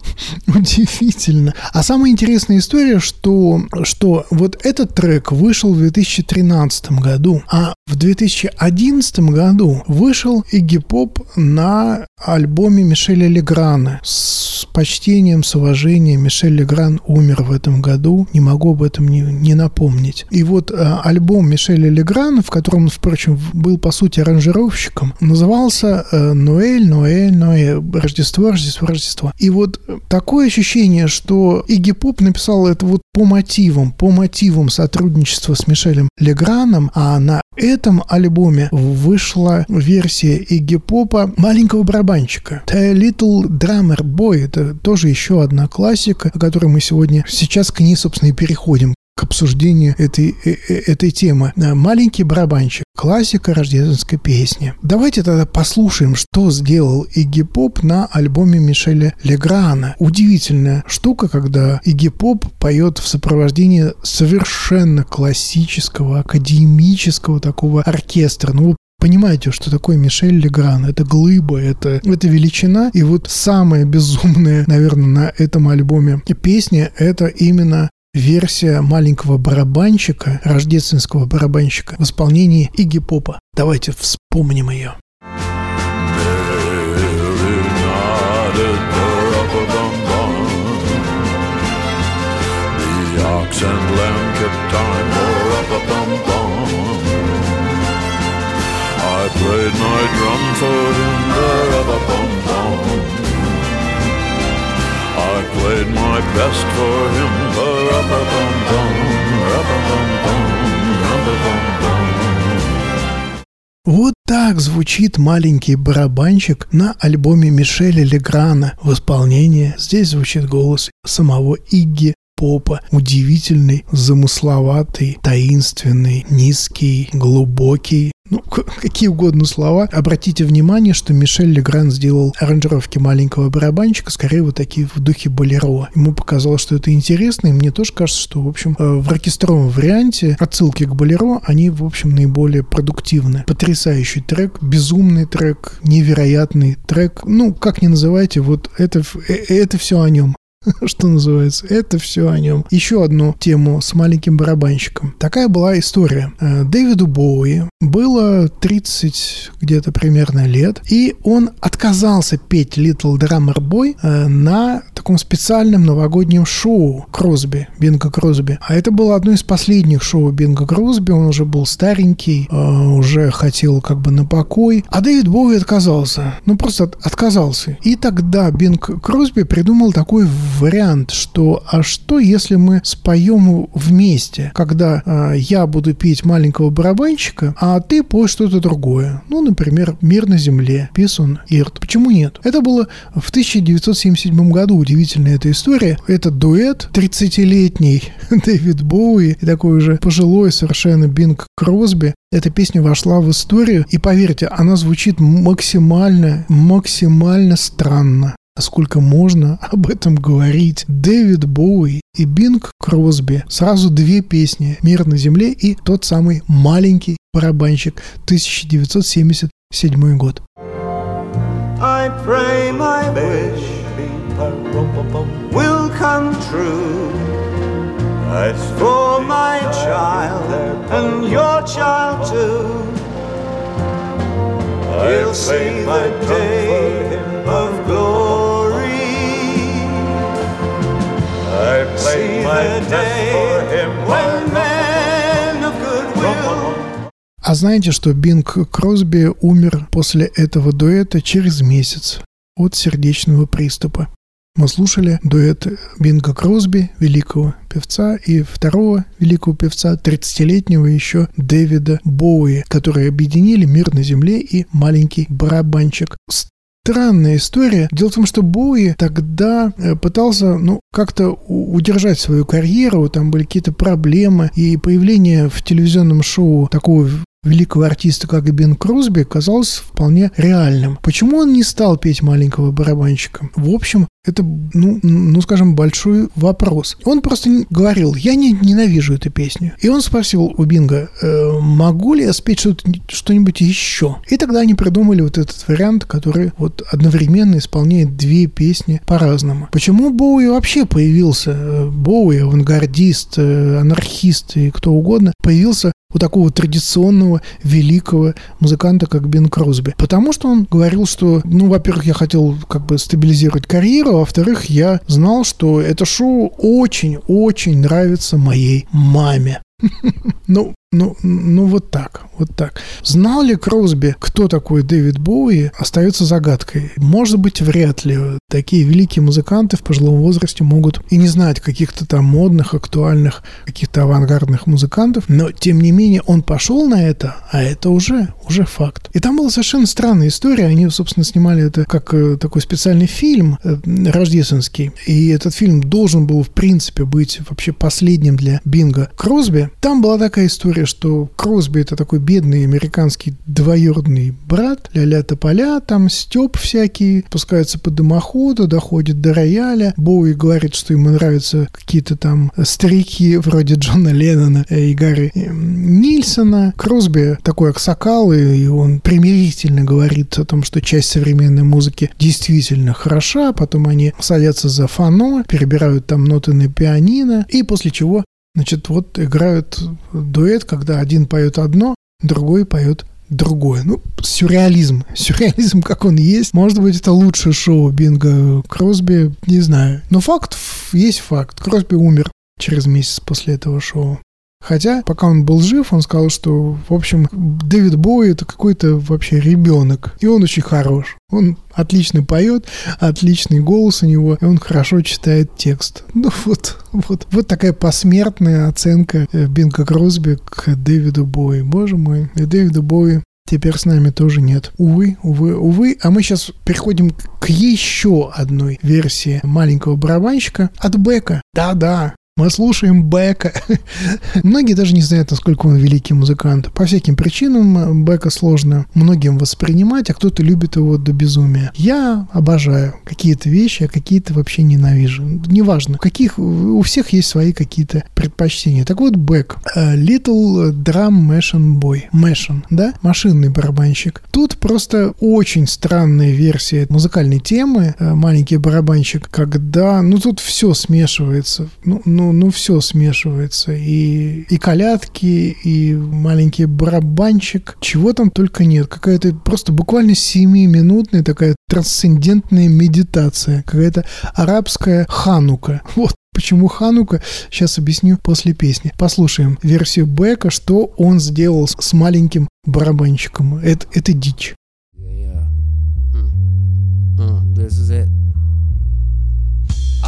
удивительно. А самая интересная история, что, что вот этот трек вышел в 2013 году, а в 2011 году вышел Игги Поп на альбоме Мишеля Леграна. С почтением, с уважением Мишель Легран умер в этом году. Не могу об этом не, не напомнить. И вот а, альбом Мишеля Леграна, в котором он, впрочем, был по сути аранжировщиком, назывался а, «Ноэль, Ноэль, Ноэль. Рождество, Рождество, Рождество». И вот такое ощущение, что Игги Поп написал это вот по мотивам, по мотивам сотрудничества с Мишелем Леграном, а на этом альбоме вышла версия Игги Попа маленького барабанщика. The Little Drummer Boy. Это тоже еще одна классика, о которой мы сегодня сейчас к ней, собственно, и переходим к обсуждению этой, э, э, этой темы. Маленький барабанщик. Классика рождественской песни. Давайте тогда послушаем, что сделал Игги Поп на альбоме Мишеля Леграна. Удивительная штука, когда Игги Поп поет в сопровождении совершенно классического, академического такого оркестра. Ну, вы понимаете, что такое Мишель Легран. Это глыба, это, это величина. И вот самая безумная, наверное, на этом альбоме песня — это именно версия маленького барабанщика, рождественского барабанщика в исполнении Игги Попа. Давайте вспомним ее. and lamb kept time played my drum for him, the. I played my best for him, the a bum bum, bum. Вот так звучит маленький барабанщик на альбоме Мишеля Леграна в исполнении. Здесь звучит голос самого Игги попа, удивительный, замысловатый, таинственный, низкий, глубокий, ну, какие угодно слова. Обратите внимание, что Мишель Легран сделал аранжировки маленького барабанщика, скорее вот такие в духе болеро. Ему показалось, что это интересно, и мне тоже кажется, что, в общем, э, в оркестровом варианте отсылки к болеро, они, в общем, наиболее продуктивны. Потрясающий трек, безумный трек, невероятный трек. Ну, как ни называйте, вот это, э, это все о нем. что называется. Это все о нем. Еще одну тему с маленьким барабанщиком. Такая была история. Э, Дэвиду Боуи было 30 где-то примерно лет, и он отказался петь Little Drummer Boy на таком специальном новогоднем шоу Кросби, Бинго Кросби. А это было одно из последних шоу Бинго Кросби, он уже был старенький, э, уже хотел как бы на покой. А Дэвид Боуи отказался. Ну, просто от- отказался. И тогда Бинг Кросби придумал такой вариант, что а что если мы споем вместе, когда э, я буду петь маленького барабанщика, а ты поешь что-то другое. Ну, например, «Мир на земле», «Peace on Earth». Почему нет? Это было в 1977 году. Удивительная эта история. Это дуэт 30-летний Дэвид Боуи и такой уже пожилой совершенно Бинг Кросби. Эта песня вошла в историю, и поверьте, она звучит максимально, максимально странно. Насколько можно об этом говорить? Дэвид Боуи и Бинг Кросби. Сразу две песни «Мир на земле» и тот самый маленький барабанщик 1977 год. I pray my wish will come true. As for my child and your child too, he'll see the day of glory. I see the day when men of goodwill. А знаете, что Бинг Кросби умер после этого дуэта через месяц от сердечного приступа? Мы слушали дуэт Бинга Кросби, великого певца, и второго великого певца, 30-летнего еще Дэвида Боуи, которые объединили «Мир на земле» и «Маленький барабанчик». Странная история. Дело в том, что Боуи тогда э, пытался, ну, как-то удержать свою карьеру, там были какие-то проблемы, и появление в телевизионном шоу такого великого артиста, как и Бен Кросби, казалось вполне реальным. Почему он не стал петь маленького барабанщика? В общем, это, ну, ну, скажем, большой вопрос. Он просто говорил, я не, ненавижу эту песню. И он спросил у Бинга, «Э, могу ли я спеть что-то, что-нибудь еще? И тогда они придумали вот этот вариант, который вот одновременно исполняет две песни по-разному. Почему Боуи вообще появился? Э, Боуи, авангардист, э, анархист и кто угодно, появился у такого традиционного великого музыканта, как Бен Кросби. Потому что он говорил, что, ну, во-первых, я хотел как бы стабилизировать карьеру, а во-вторых, я знал, что это шоу очень-очень нравится моей маме. Ну, ну, ну вот так, вот так. Знал ли Кросби, кто такой Дэвид Боуи, остается загадкой. Может быть, вряд ли. Такие великие музыканты в пожилом возрасте могут и не знать каких-то там модных, актуальных, каких-то авангардных музыкантов, но, тем не менее, он пошел на это, а это уже, уже факт. И там была совершенно странная история. Они, собственно, снимали это как э, такой специальный фильм э, рождественский. И этот фильм должен был, в принципе, быть вообще последним для Бинга Кросби. Там была такая история, что Кросби это такой бедный американский двоюродный брат, ля-ля тополя, там степ всякий, спускается по дымоходу, доходит до рояля. Боуи говорит, что ему нравятся какие-то там старики вроде Джона Леннона и Гарри э, Нильсона. Кросби такой аксакал, и он примирительно говорит о том, что часть современной музыки действительно хороша, потом они садятся за фано, перебирают там ноты на пианино, и после чего Значит, вот играют дуэт, когда один поет одно, другой поет другое. Ну, сюрреализм. Сюрреализм, как он есть. Может быть, это лучшее шоу Бинга Кросби, не знаю. Но факт есть факт. Кросби умер через месяц после этого шоу. Хотя, пока он был жив, он сказал, что, в общем, Дэвид Боуи это какой-то вообще ребенок. И он очень хорош. Он отлично поет, отличный голос у него, и он хорошо читает текст. Ну вот, вот, вот такая посмертная оценка э, Бинга Кросби к Дэвиду Боуи. Боже мой, и Дэвида Боуи теперь с нами тоже нет. Увы, увы, увы. А мы сейчас переходим к еще одной версии маленького барабанщика от Бека. Да-да, Мы слушаем Бека. Многие даже не знают, насколько он великий музыкант. По всяким причинам Бека сложно многим воспринимать, а кто-то любит его до безумия. Я обожаю какие-то вещи, а какие-то вообще ненавижу. Неважно, каких у всех есть свои какие-то предпочтения. Так вот, Бек. э, Little Drum Machine Boy. Machine, да? Машинный барабанщик. Тут просто очень странная версия музыкальной темы э, «Маленький барабанщик», когда, ну, тут все смешивается. Ну, ну, ну все смешивается. И, и колядки, и маленький барабанчик. Чего там только нет. Какая-то просто буквально 7-минутная такая трансцендентная медитация. Какая-то арабская ханука. Вот Почему Ханука? Сейчас объясню после песни. Послушаем версию Бека, что он сделал с маленьким барабанщиком. Это, это дичь. Uh, this is it.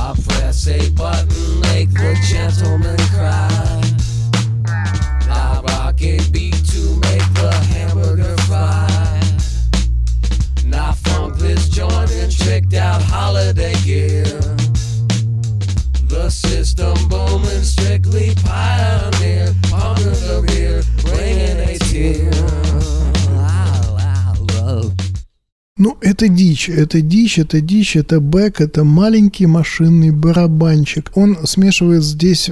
I press a button, make the gentleman cry. I rock a beat to make the hamburger fry. Now funk this joint in tricked out holiday gear. The system booming, strictly pioneer. Pumping the beer, bringing a tear. Ну, это дичь, это дичь, это дичь, это бэк, это маленький машинный барабанчик. Он смешивает здесь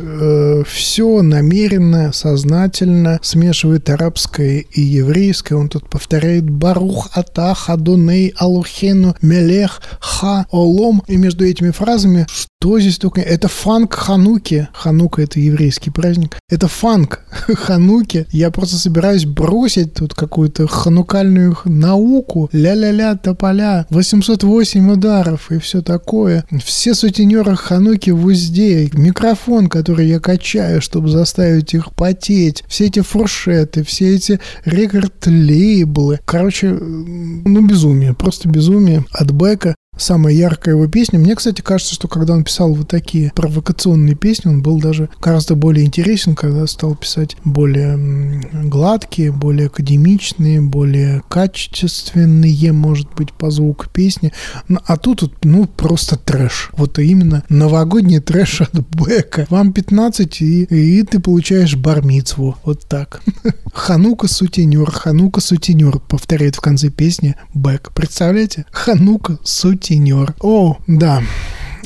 все намеренно, сознательно, смешивает арабское и еврейское. Он тут повторяет Барух Атах Адоней Алухену Мелех Ха Олом. И между этими фразами что здесь только... Это фанк Хануки. Ханука — это еврейский праздник. Это фанк Хануки. Я просто собираюсь бросить тут какую-то ханукальную науку. Ля-ля-ля, тополя. 808 ударов и все такое. Все сутенеры Хануки в узде. Микрофон, который я качаю, чтобы заставить их потеть. Все эти фуршеты, все эти рекорд-лейблы. Короче, ну, безумие. Просто безумие от Бека самая яркая его песня. Мне, кстати, кажется, что когда он писал вот такие провокационные песни, он был даже гораздо более интересен, когда стал писать более гладкие, более академичные, более качественные, может быть, по звуку песни. Ну, А тут, ну, просто трэш. Вот именно новогодний трэш от Бека. Вам 15, и, и ты получаешь бармицву. Вот так. Ханука сутенер, Ханука сутенер, повторяет в конце песни Бек. Представляете? Ханука сутенер. О, да.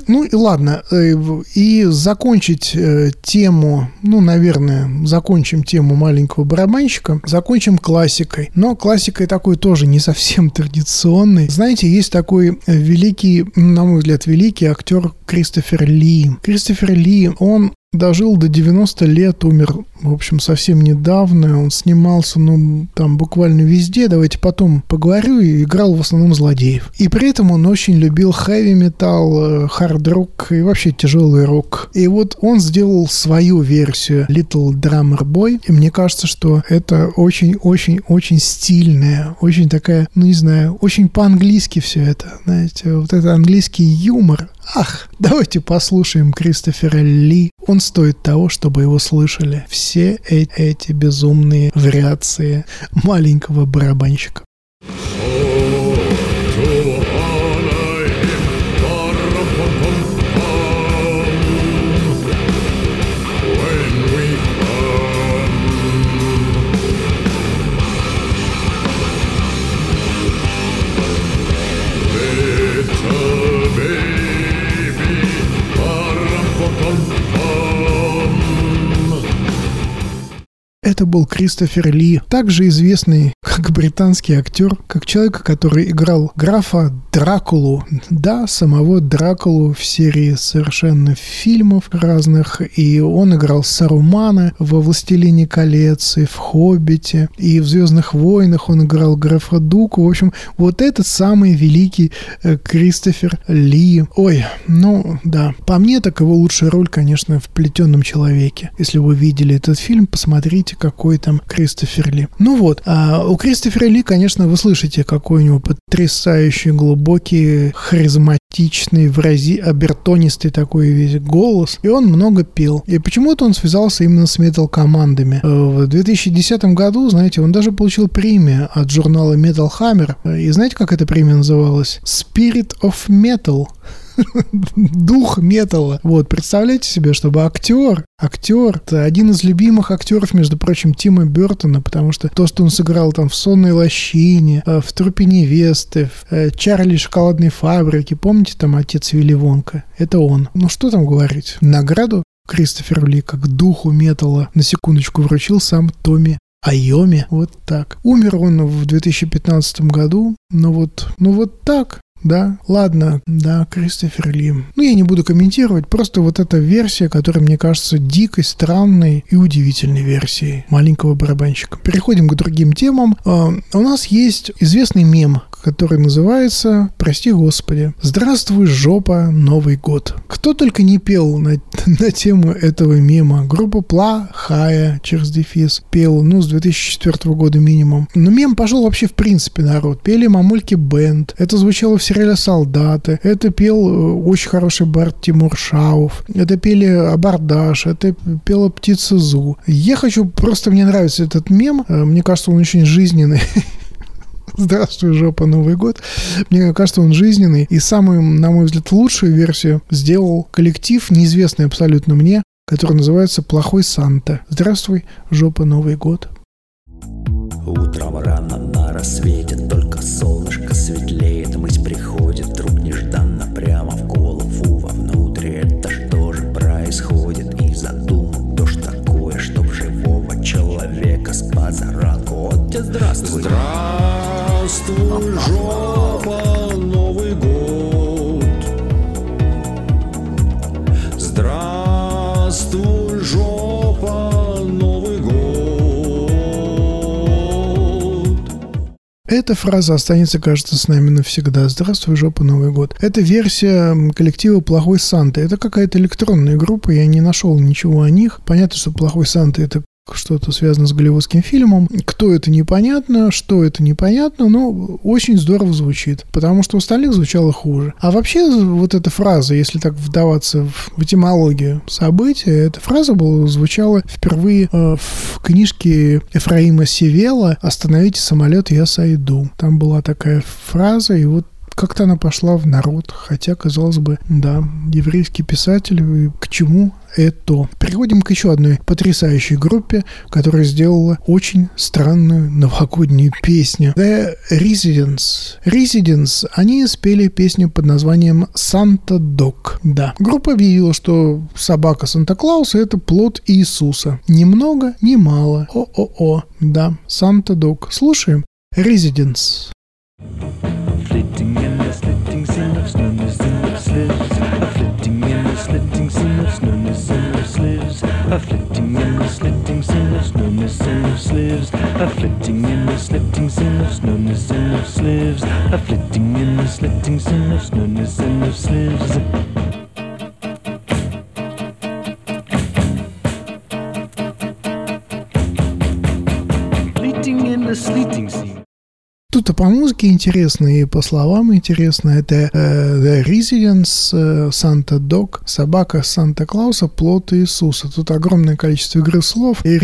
Ну и ладно, э, и закончить э, тему, ну, наверное, закончим тему маленького барабанщика, закончим классикой. Но классикой такой тоже не совсем традиционной. Знаете, есть такой э, великий, на мой взгляд, великий актер Кристофер Ли. Кристофер Ли, он дожил до 90 лет, умер, в общем, совсем недавно. Он снимался, ну, там буквально везде. Давайте потом поговорю. И играл в основном злодеев. И при этом он очень любил хэви металл, хард-рок и вообще тяжелый рок. И вот он сделал свою версию Little Drummer Boy. И мне кажется, что это очень-очень-очень стильная, очень такая, ну, не знаю, очень по-английски все это. Знаете, вот это английский юмор. Ах, давайте послушаем Кристофера Ли. Он стоит того, чтобы его слышали все эти безумные вариации маленького барабанщика. Это был Кристофер Ли, также известный как британский актер, как человек, который играл графа Дракулу. Да, самого Дракулу в серии совершенно фильмов разных. И он играл Сарумана во «Властелине колец», и в «Хоббите», и в «Звездных войнах» он играл графа Дуку. В общем, вот этот самый великий э, Кристофер Ли. Ой, ну да. По мне, так его лучшая роль, конечно, в «Плетеном человеке». Если вы видели этот фильм, посмотрите, какой там Кристофер Ли. Ну вот, а у Кристофера Ли, конечно, вы слышите, какой у него потрясающий, глубокий, харизматичный, вырази... обертонистый такой весь голос. И он много пел. И почему-то он связался именно с метал-командами. Э, В 2010 году, знаете, он даже получил премию от журнала Metal Hammer. И знаете, как эта премия называлась? Spirit of Metal. Дух металла. Вот, представляете себе, чтобы актер, актер, это один из любимых актеров, между прочим, Тима Бертона, потому что то, что он сыграл там в «Сонной лощине», э, в «Трупе невесты», в э, «Чарли шоколадной фабрике», помните там отец Вилли Вонка? Это он. Ну что там говорить? Награду Кристофер Ли как духу металла на секундочку вручил сам Томми Айоми. Вот так. Умер он в 2015 году. Ну вот, ну вот так. Да, ладно, да, Кристофер Ли. Ну, я не буду комментировать, просто вот эта версия, которая мне кажется дикой, странной и удивительной версией маленького барабанщика. Переходим к другим темам. А, у нас есть известный мем, который называется «Прости Господи». Здравствуй, жопа, Новый год. Кто только не пел на, на тему этого мема. Группа Плохая через дефис пел, ну, с 2004 года минимум. Но мем пошел вообще в принципе народ. Пели Мамульки Бенд. Это звучало в сериале «Солдаты». Это пел э, очень хороший Барт Тимур Шауф. Это пели Абардаш. Это пела Птица Зу. Я хочу, просто мне нравится этот мем. Э, мне кажется, он очень жизненный. Здравствуй, жопа, Новый год. Мне кажется, он жизненный. И самую, на мой взгляд, лучшую версию сделал коллектив, неизвестный абсолютно мне, который называется «Плохой Санта». Здравствуй, жопа, Новый год. Утром рано на рассвете только солнышко светлеет, тебе здравствуй. Здравствуй, жопа, Новый год. Здравствуй, жопа, Новый год. Эта фраза останется, кажется, с нами навсегда. Здравствуй, жопа, Новый год. Это версия коллектива «Плохой Санта». Это какая-то электронная группа, я не нашел ничего о них. Понятно, что «Плохой Санта» — это что-то связано с голливудским фильмом. Кто это непонятно, что это непонятно, но очень здорово звучит, потому что у остальных звучало хуже. А вообще вот эта фраза, если так вдаваться в этимологию события, эта фраза была, звучала впервые э, в книжке Ефраима Севела «Остановите самолет, я сойду». Там была такая фраза, и вот как-то она пошла в народ, хотя, казалось бы, да, еврейский писатель, к чему это? Переходим к еще одной потрясающей группе, которая сделала очень странную новогоднюю песню. The Residents. Residents, они спели песню под названием Santa Dog. Да. Группа объявила, что собака Санта-Клауса – это плод Иисуса. Ни много, ни мало. О-о-о. Да, Santa Dog. Слушаем. Residents. flitting slitting sleeves, no miss in the sleeves. A flitting in the slitting sleeves, no miss in the sleeves. A flitting in the slitting sleeves, no miss in the sleeves. A flitting in the slitting sleeves, no miss in the sleeves. Sleeting scene. Тут и по музыке интересно, и по словам интересно. Это э, The Residence, э, Santa Dog, собака Санта-Клауса, плод Иисуса. Тут огромное количество игры слов. И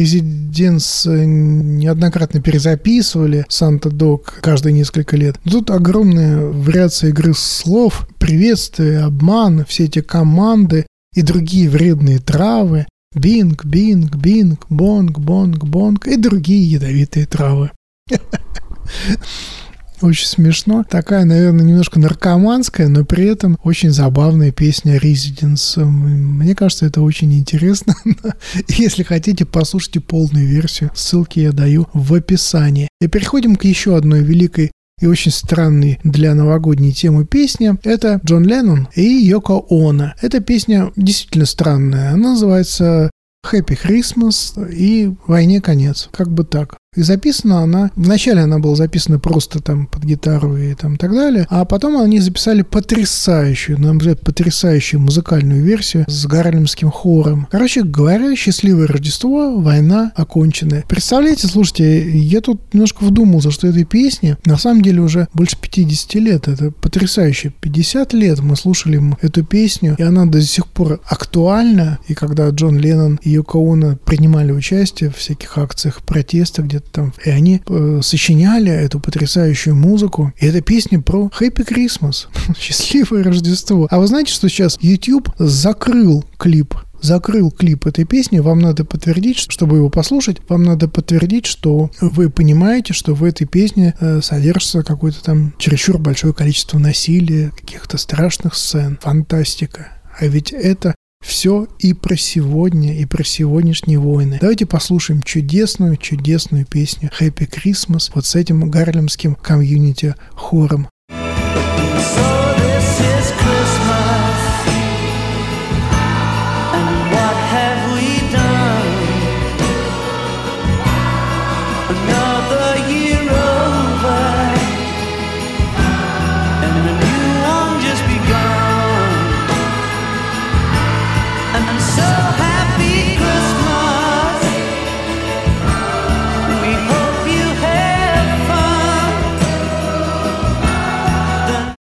э, неоднократно перезаписывали Santa Dog каждые несколько лет. Тут огромная вариация игры слов, приветствие, обман, все эти команды и другие вредные травы. Бинг, бинг, бинг, бонг, бонг, бонг и другие ядовитые травы. Очень смешно. Такая, наверное, немножко наркоманская, но при этом очень забавная песня Residence. Мне кажется, это очень интересно. Если хотите, послушайте полную версию. Ссылки я даю в описании. И переходим к еще одной великой и очень странной для новогодней темы песни. Это Джон Леннон и Йоко Оно. Эта песня действительно странная. Она называется Happy Christmas и «Войне конец». Как бы так. И записана она, вначале она была записана просто там под гитару и там так далее, а потом они записали потрясающую, на мой взгляд, потрясающую музыкальную версию с гарлемским хором. Короче говоря, «Счастливое Рождество», «Война окончена». Представляете, слушайте, я тут немножко вдумался, что этой песне на самом деле уже больше 50 лет. Это потрясающе. 50 лет мы слушали эту песню, и она до сих пор актуальна. И когда Джон Леннон и Йоко принимали участие в всяких акциях протеста, где там. И они э, сочиняли эту потрясающую музыку. И эта песня про Happy Christmas. Счастливое Рождество. А вы знаете, что сейчас YouTube закрыл клип закрыл клип этой песни, вам надо подтвердить, чтобы его послушать, вам надо подтвердить, что вы понимаете, что в этой песне э, содержится какое-то там чересчур большое количество насилия, каких-то страшных сцен, фантастика. А ведь это все и про сегодня, и про сегодняшние войны. Давайте послушаем чудесную, чудесную песню Happy Christmas вот с этим гарлемским комьюнити хором.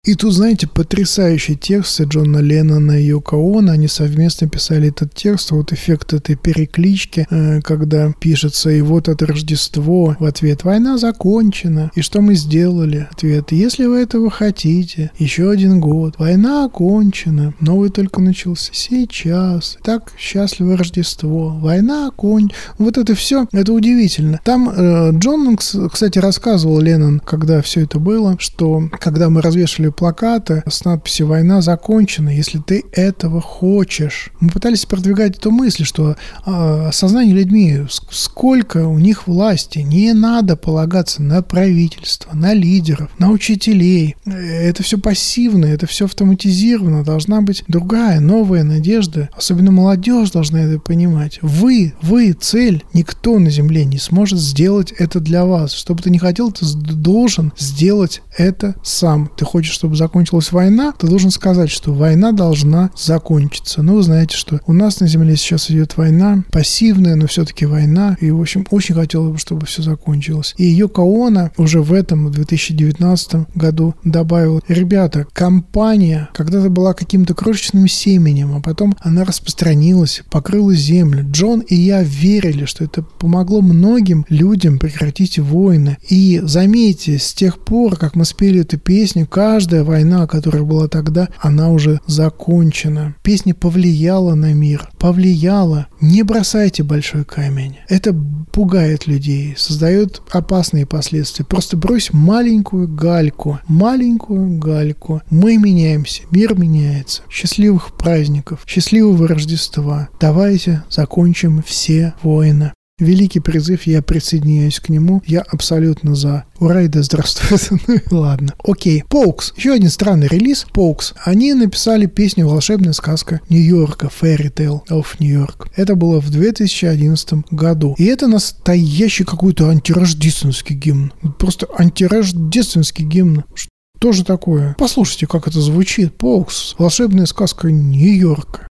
И тут, знаете, потрясающий текст Джона Леннона и Йоко Оно. Они совместно писали этот текст. Вот эффект этой переклички, э, когда пишется «И вот это Рождество». В ответ «Война закончена». И что мы сделали? Ответ «Если вы этого хотите, еще один год. Война окончена. Новый только начался сейчас. Так, счастливое Рождество. Война окончена». Вот это все, это удивительно. Там э, Джон, кс- кстати, рассказывал Леннон, когда все это было, что когда мы развешивали плакаты с надписью «Война закончена, если ты этого хочешь». Мы пытались продвигать эту мысль, что э, осознание людьми, с- сколько у них власти, не надо полагаться на правительство, на лидеров, на учителей. Это все пассивно, это все автоматизировано, должна быть другая, новая надежда. Особенно молодежь должна это понимать. Вы, вы цель. Никто на Земле не сможет сделать это для вас. Что бы ты ни хотел, ты должен сделать это сам. Ты хочешь, чтобы закончилась война, ты должен сказать, что война должна закончиться. Ну, вы знаете, что у нас на Земле сейчас идет война, пассивная, но все-таки война. И, в общем, очень хотелось бы, чтобы все закончилось. И Йоко Оно уже в этом, в 2019 году добавил, ребята, компания когда-то была каким-то крошечным семенем, а потом она распространилась, покрыла землю. Джон и я верили, что это помогло многим людям прекратить войны. И заметьте, с тех пор, как мы спели эту песню, каждая война, которая была тогда, она уже закончена. Песня повлияла на мир, повлияла. Не бросайте большой камень. Это пугает людей, создает опасные последствия. Просто брось маленькую гальку, маленькую гальку. Мы меняемся, мир меняется. Счастливых праздников, счастливого Рождества. Давайте закончим все войны. Великий призыв, я присоединяюсь к нему. Я абсолютно за. Ура и да здравствует. ну ладно. Окей. Поукс. Еще один странный релиз. Поукс. Они написали песню «Волшебная сказка Нью-Йорка» Fairy Tale of New York. Это было в 2011 году. И это настоящий какой-то антирождественский гимн. Просто антирождественский гимн. Что же такое? Послушайте, как это звучит. Поукс. Волшебная сказка Нью-Йорка.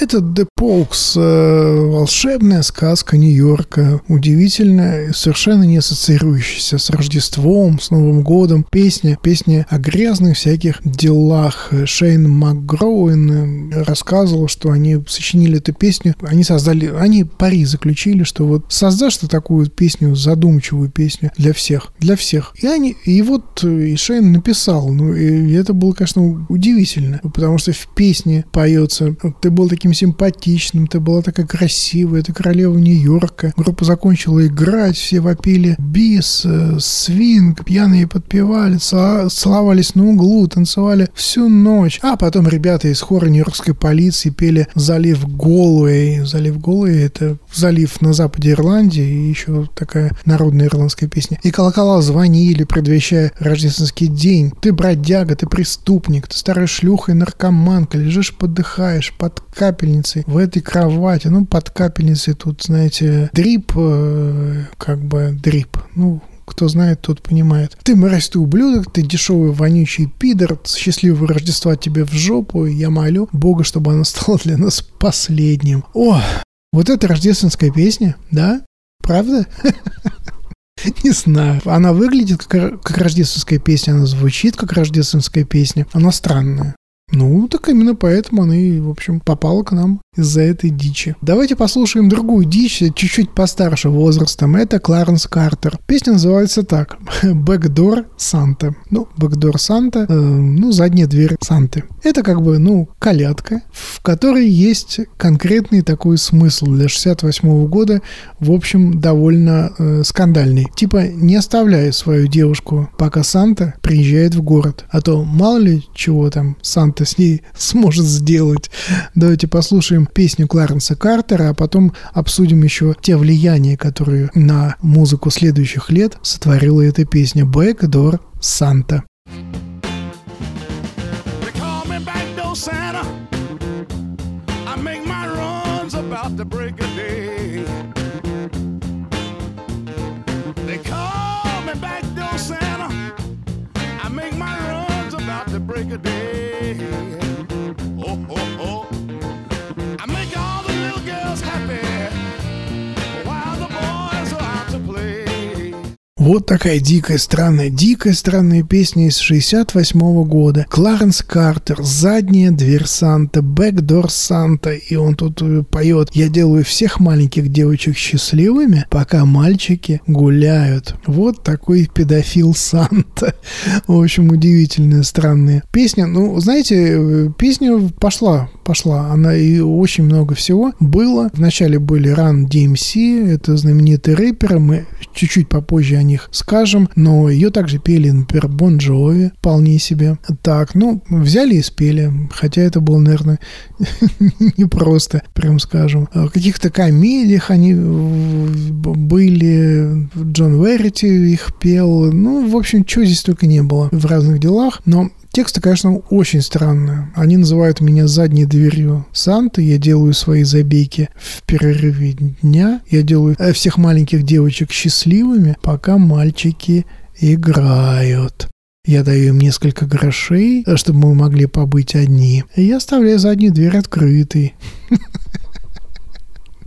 Это The Pokes, э, волшебная сказка Нью-Йорка, удивительная, совершенно не ассоциирующаяся с Рождеством, с Новым годом. Песня, песня о грязных всяких делах. Шейн МакГроуэн э, рассказывал, что они сочинили эту песню, они создали, они пари заключили, что вот создашь ты такую песню, задумчивую песню для всех, для всех. И они, и вот э, и Шейн написал, ну и это было, конечно, удивительно, потому что в песне поется, ты был таким симпатичным, ты была такая красивая, ты королева Нью-Йорка. Группа закончила играть, все вопили бис, э, свинг, пьяные подпевали, целовались на углу, танцевали всю ночь. А потом ребята из хора Нью-Йоркской полиции пели «Залив Голуэй». «Залив Голуэй» — это залив на западе Ирландии, и еще такая народная ирландская песня. И колокола звонили, предвещая рождественский день. Ты бродяга, ты преступник, ты старая шлюха и наркоманка, лежишь, подыхаешь под капельницей в этой кровати. Ну, под капельницей тут, знаете, дрип, э, как бы дрип. Ну, кто знает, тот понимает. Ты мразь, ты ублюдок, ты дешевый вонючий пидор, счастливого Рождества тебе в жопу, я молю Бога, чтобы оно стало для нас последним. О, вот это рождественская песня, да? Правда? Не знаю. Она выглядит как, как рождественская песня, она звучит как рождественская песня. Она странная. Ну, так именно поэтому она и, в общем, попала к нам из-за этой дичи. Давайте послушаем другую дичь, чуть-чуть постарше возрастом. Это Кларенс Картер. Песня называется так. Backdoor Санта. Ну, Backdoor Санта, э, ну, задняя дверь Санты. Это как бы, ну, колядка, в которой есть конкретный такой смысл для 68 года, в общем, довольно э, скандальный. Типа, не оставляй свою девушку, пока Санта приезжает в город, а то мало ли чего там Санта с ней сможет сделать. Давайте послушаем песню Кларенса Картера, а потом обсудим еще те влияния, которые на музыку следующих лет сотворила эта песня Backdoor Санта. Santa. Day. Вот такая дикая, странная, дикая, странная песня из 68 года. Кларенс Картер, задняя дверь Санта, бэкдор Санта, и он тут э, поет «Я делаю всех маленьких девочек счастливыми, пока мальчики гуляют». Вот такой педофил Санта. В общем, удивительная, странная песня. Ну, знаете, э, песня пошла, пошла. Она и очень много всего было. Вначале были Run DMC, это знаменитые рэперы, мы чуть-чуть попозже о них скажем, но ее также пели, например, Бон Джови, вполне себе. Так, ну, взяли и спели, хотя это было, наверное, непросто, прям скажем. В каких-то комедиях они были, Джон Верити их пел, ну, в общем, чего здесь только не было в разных делах, но Тексты, конечно, очень странные. Они называют меня задней дверью Санты. Я делаю свои забейки в перерыве дня. Я делаю э, всех маленьких девочек счастливыми, пока мальчики играют. Я даю им несколько грошей, э, чтобы мы могли побыть одни. И я оставляю заднюю дверь открытой.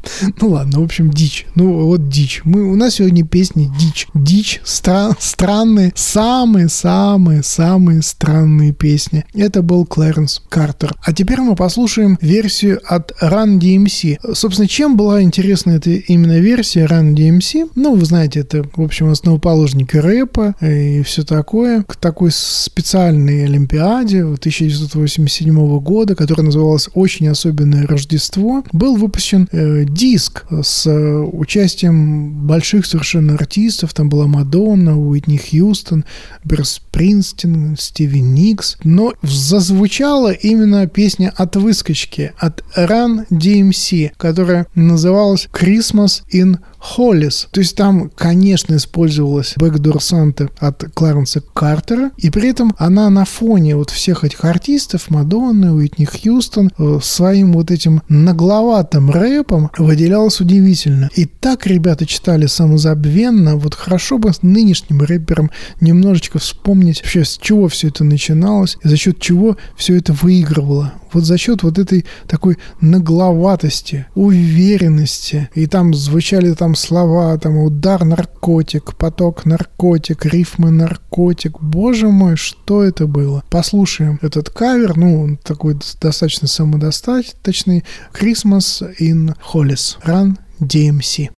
Ну ладно, в общем, дичь. Ну вот дичь. Мы, у нас сегодня песни дичь. Дичь, стра- странные, самые-самые-самые странные песни. Это был Клэренс Картер. А теперь мы послушаем версию от Run DMC. Собственно, чем была интересна эта именно версия Run DMC? Ну, вы знаете, это, в общем, основоположники рэпа и все такое. К такой специальной Олимпиаде 1987 года, которая называлась «Очень особенное Рождество», был выпущен э, диск с э, участием больших совершенно артистов. Там была Мадонна, Уитни Хьюстон, Брюс Принстин, Стиви Никс. Но зазвучала именно песня от выскочки, от Run DMC, которая называлась «Christmas in Холлис. То есть там, конечно, использовалась Backdoor Santa от Кларенса Картера, и при этом она на фоне вот всех этих артистов, Мадонны, Уитни Хьюстон, э, своим вот этим нагловатым рэпом выделялась удивительно. И так ребята читали самозабвенно, вот хорошо бы с нынешним рэпером немножечко вспомнить вообще, с чего все это начиналось, и за счет чего все это выигрывало вот за счет вот этой такой нагловатости, уверенности, и там звучали там слова, там удар наркотик, поток наркотик, рифмы наркотик. Боже мой, что это было? Послушаем этот кавер, ну, он такой достаточно самодостаточный. Christmas in Hollis. Run DMC.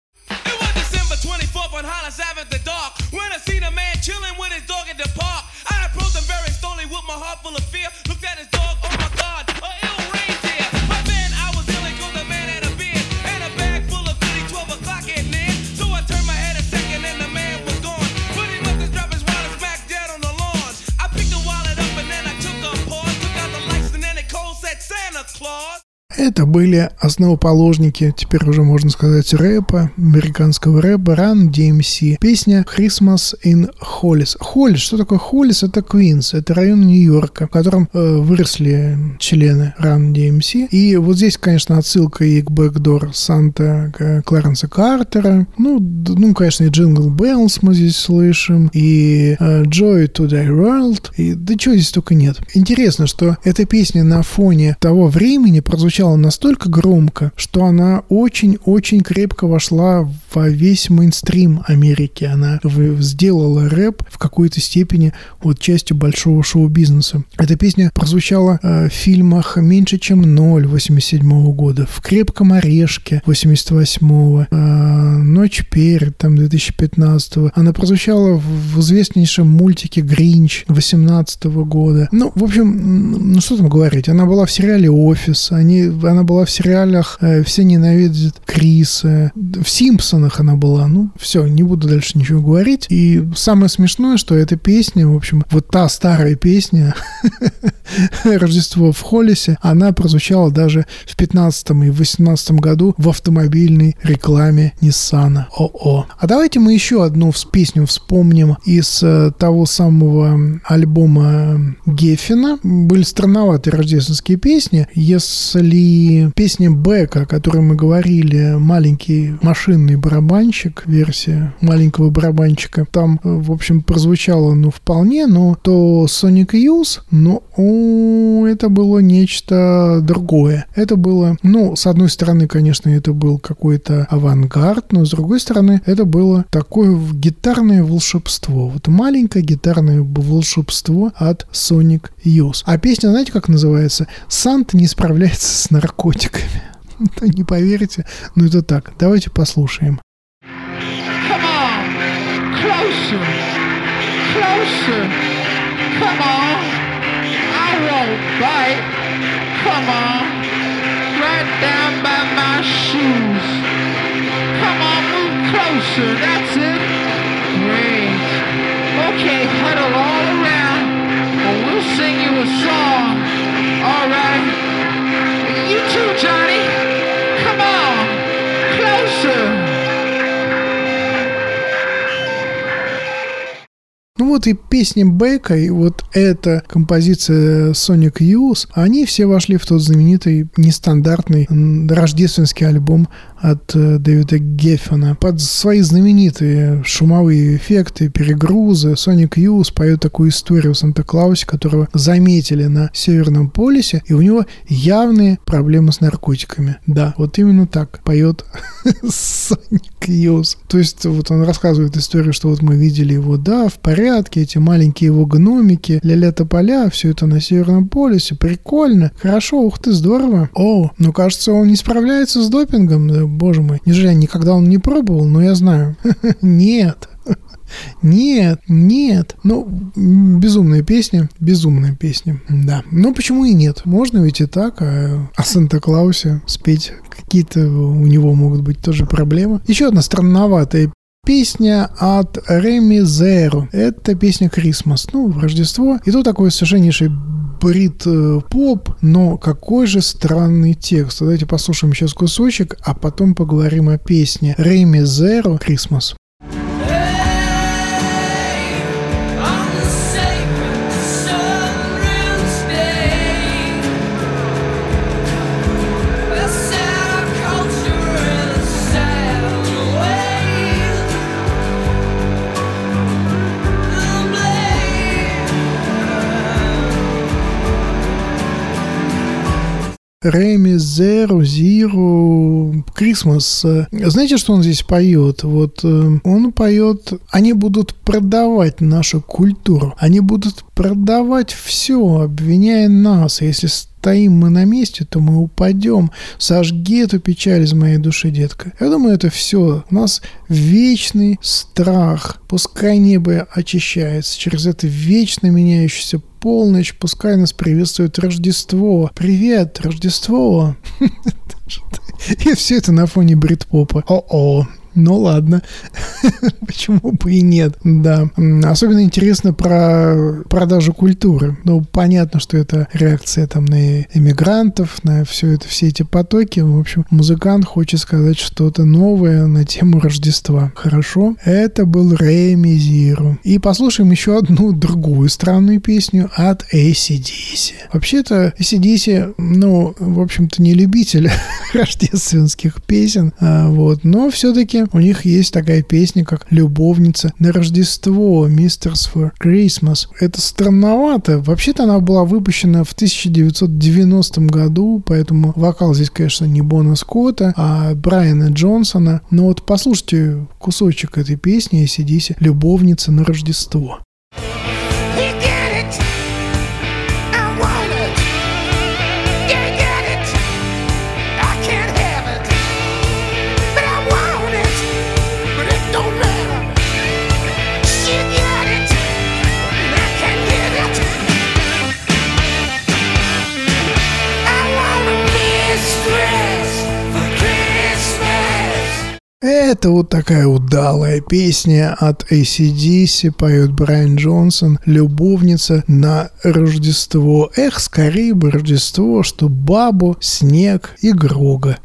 Это были основоположники, теперь уже можно сказать, рэпа, американского рэпа, Run DMC. Песня Christmas in Hollis. Холлис, что такое Холлис? Это Квинс, это район Нью-Йорка, в котором э, выросли члены Run DMC. И вот здесь, конечно, отсылка и к Backdoor Santa Кларенса Картера. Ну, ну, конечно, и Jingle Bells мы здесь слышим, и э, Joy to the World, и да чего здесь только нет. Интересно, что эта песня на фоне того времени прозвучала настолько громко, что она очень-очень крепко вошла во весь мейнстрим Америки. Она сделала рэп в какой-то степени вот частью большого шоу-бизнеса. Эта песня прозвучала э, в фильмах «Меньше, чем ноль» 87 года, в «Крепком орешке» 88 э, «Ночь перед» там 2015 Она прозвучала в, известнейшем мультике «Гринч» 18 года. Ну, в общем, ну что там говорить, она была в сериале «Офис», они, она была в сериалах э, «Все ненавидят Криса», в «Симпсонах» она была, ну, все, не буду дальше ничего говорить. И самое смешное, что эта песня, в общем, вот та старая песня «Рождество в Холлисе», она прозвучала даже в 15 и 18 году в автомобильной рекламе Ниссана ОО. А давайте мы еще одну песню вспомним из э, того самого альбома Геффина. Были странноватые рождественские песни. Если песня Бека, о которой мы говорили, маленький машинный барабанщик, версия маленького барабанщика, там, э, в общем, прозвучало, ну, вполне, но то Sonic Youth, ну, о, это было нечто другое. Это было, ну, с одной стороны, конечно, это был какой-то авангард, но с другой стороны, это было такое гитарное волшебство. Вот маленькое гитарное волшебство от Sonic Youth. А песня, знаете, как называется? «Санта не справляется с наркотиками». Ну, Не поверите, но это так. Давайте послушаем. Come on, closer, closer. Come on, I won't bite. Come on, right down by my shoes. Come on, move closer. That's it. Great. Okay, huddle all around, and we'll sing you a song. All right. Ну вот и песни Бека, и вот эта композиция Sonic Youth, они все вошли в тот знаменитый нестандартный рождественский альбом от э, Дэвида Геффена. Под свои знаменитые шумовые эффекты, перегрузы Sonic Youth поет такую историю о Санта-Клаусе, которого заметили на Северном полюсе, и у него явные проблемы с наркотиками. Да, вот именно так поет Sonic Youth. То есть вот он рассказывает историю, что вот мы видели его, да, в порядке, эти маленькие его гномики, ля-ля тополя, все это на Северном полюсе, прикольно, хорошо, ух ты, здорово. О, ну кажется, он не справляется с допингом, боже мой. Неужели никогда он не пробовал, но я знаю. Нет. Нет, нет. Ну, безумная песня, безумная песня, да. Но почему и нет? Можно ведь и так, а о Санта-Клаусе спеть какие-то у него могут быть тоже проблемы. Еще одна странноватая Песня от Реми Зеро. Это песня Christmas, ну, Рождество. И тут такой совершеннейший брит э, поп, но какой же странный текст. Давайте послушаем сейчас кусочек, а потом поговорим о песне Реми Зеро Christmas. Реми Зеро, Зиро, Крисмас. Знаете, что он здесь поет? Вот э, он поет, они будут продавать нашу культуру, они будут продавать все, обвиняя нас. Если стоим мы на месте, то мы упадем. Сожги эту печаль из моей души, детка. Я думаю, это все. У нас вечный страх. Пускай небо очищается через это вечно меняющийся полночь. Пускай нас приветствует Рождество. Привет, Рождество. И все это на фоне брит-попа. О-о. Ну ладно, почему бы и нет, да. Особенно интересно про продажу культуры. Ну, понятно, что это реакция там на иммигрантов, на все это, все эти потоки. В общем, музыкант хочет сказать что-то новое на тему Рождества. Хорошо, это был Рэми Зиру. И послушаем еще одну другую странную песню от ACDC. Вообще-то ACDC, ну, в общем-то, не любитель рождественских песен, а, вот, но все-таки у них есть такая песня, как «Любовница на Рождество», «Mistress for Christmas». Это странновато. Вообще-то она была выпущена в 1990 году, поэтому вокал здесь, конечно, не Бона Скотта, а Брайана Джонсона. Но вот послушайте кусочек этой песни ACDC «Любовница на Рождество». He Это вот такая удалая песня от ACDC, поет Брайан Джонсон, «Любовница на Рождество». Эх, скорее бы Рождество, что бабу, снег и Грога.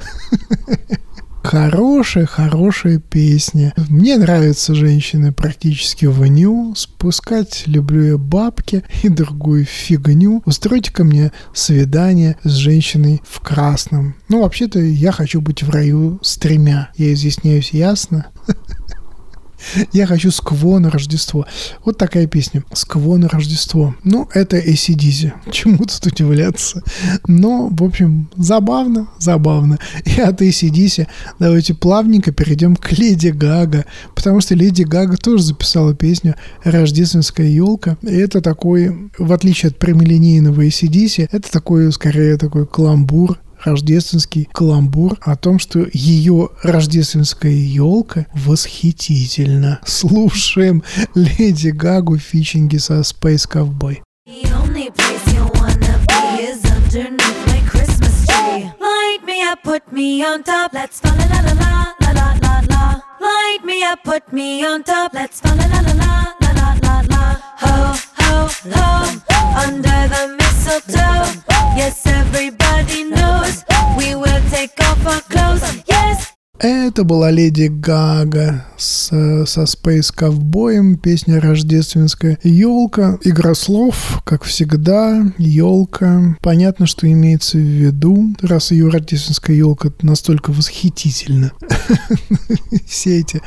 Хорошая, хорошая песня. Мне нравятся женщины практически в ню. Спускать люблю я бабки и другую фигню. Устройте ко мне свидание с женщиной в красном. Ну, вообще-то, я хочу быть в раю с тремя. Я изъясняюсь ясно. Я хочу скво на Рождество. Вот такая песня. Скво на Рождество. Ну, это ACDC. Чему тут удивляться? Но, в общем, забавно, забавно. И от ACDC давайте плавненько перейдем к Леди Гага. Потому что Леди Гага тоже записала песню «Рождественская елка». И это такой, в отличие от прямолинейного ACDC, это такой, скорее, такой каламбур рождественский каламбур о том, что ее рождественская елка восхитительна. Слушаем Леди Гагу фичинги со Space Cowboy. Put me on top, let's fa la la la la la la la. Light me up, put me on top, let's fa la la la la la la la. Oh. Ho ho ho, under the mistletoe. Yes, everybody knows we will take off our clothes. Yes. Это была Леди Гага с, со Space Ковбоем, песня рождественская. Елка, игра слов, как всегда, елка. Понятно, что имеется в виду, раз ее рождественская елка настолько восхитительна. Все эти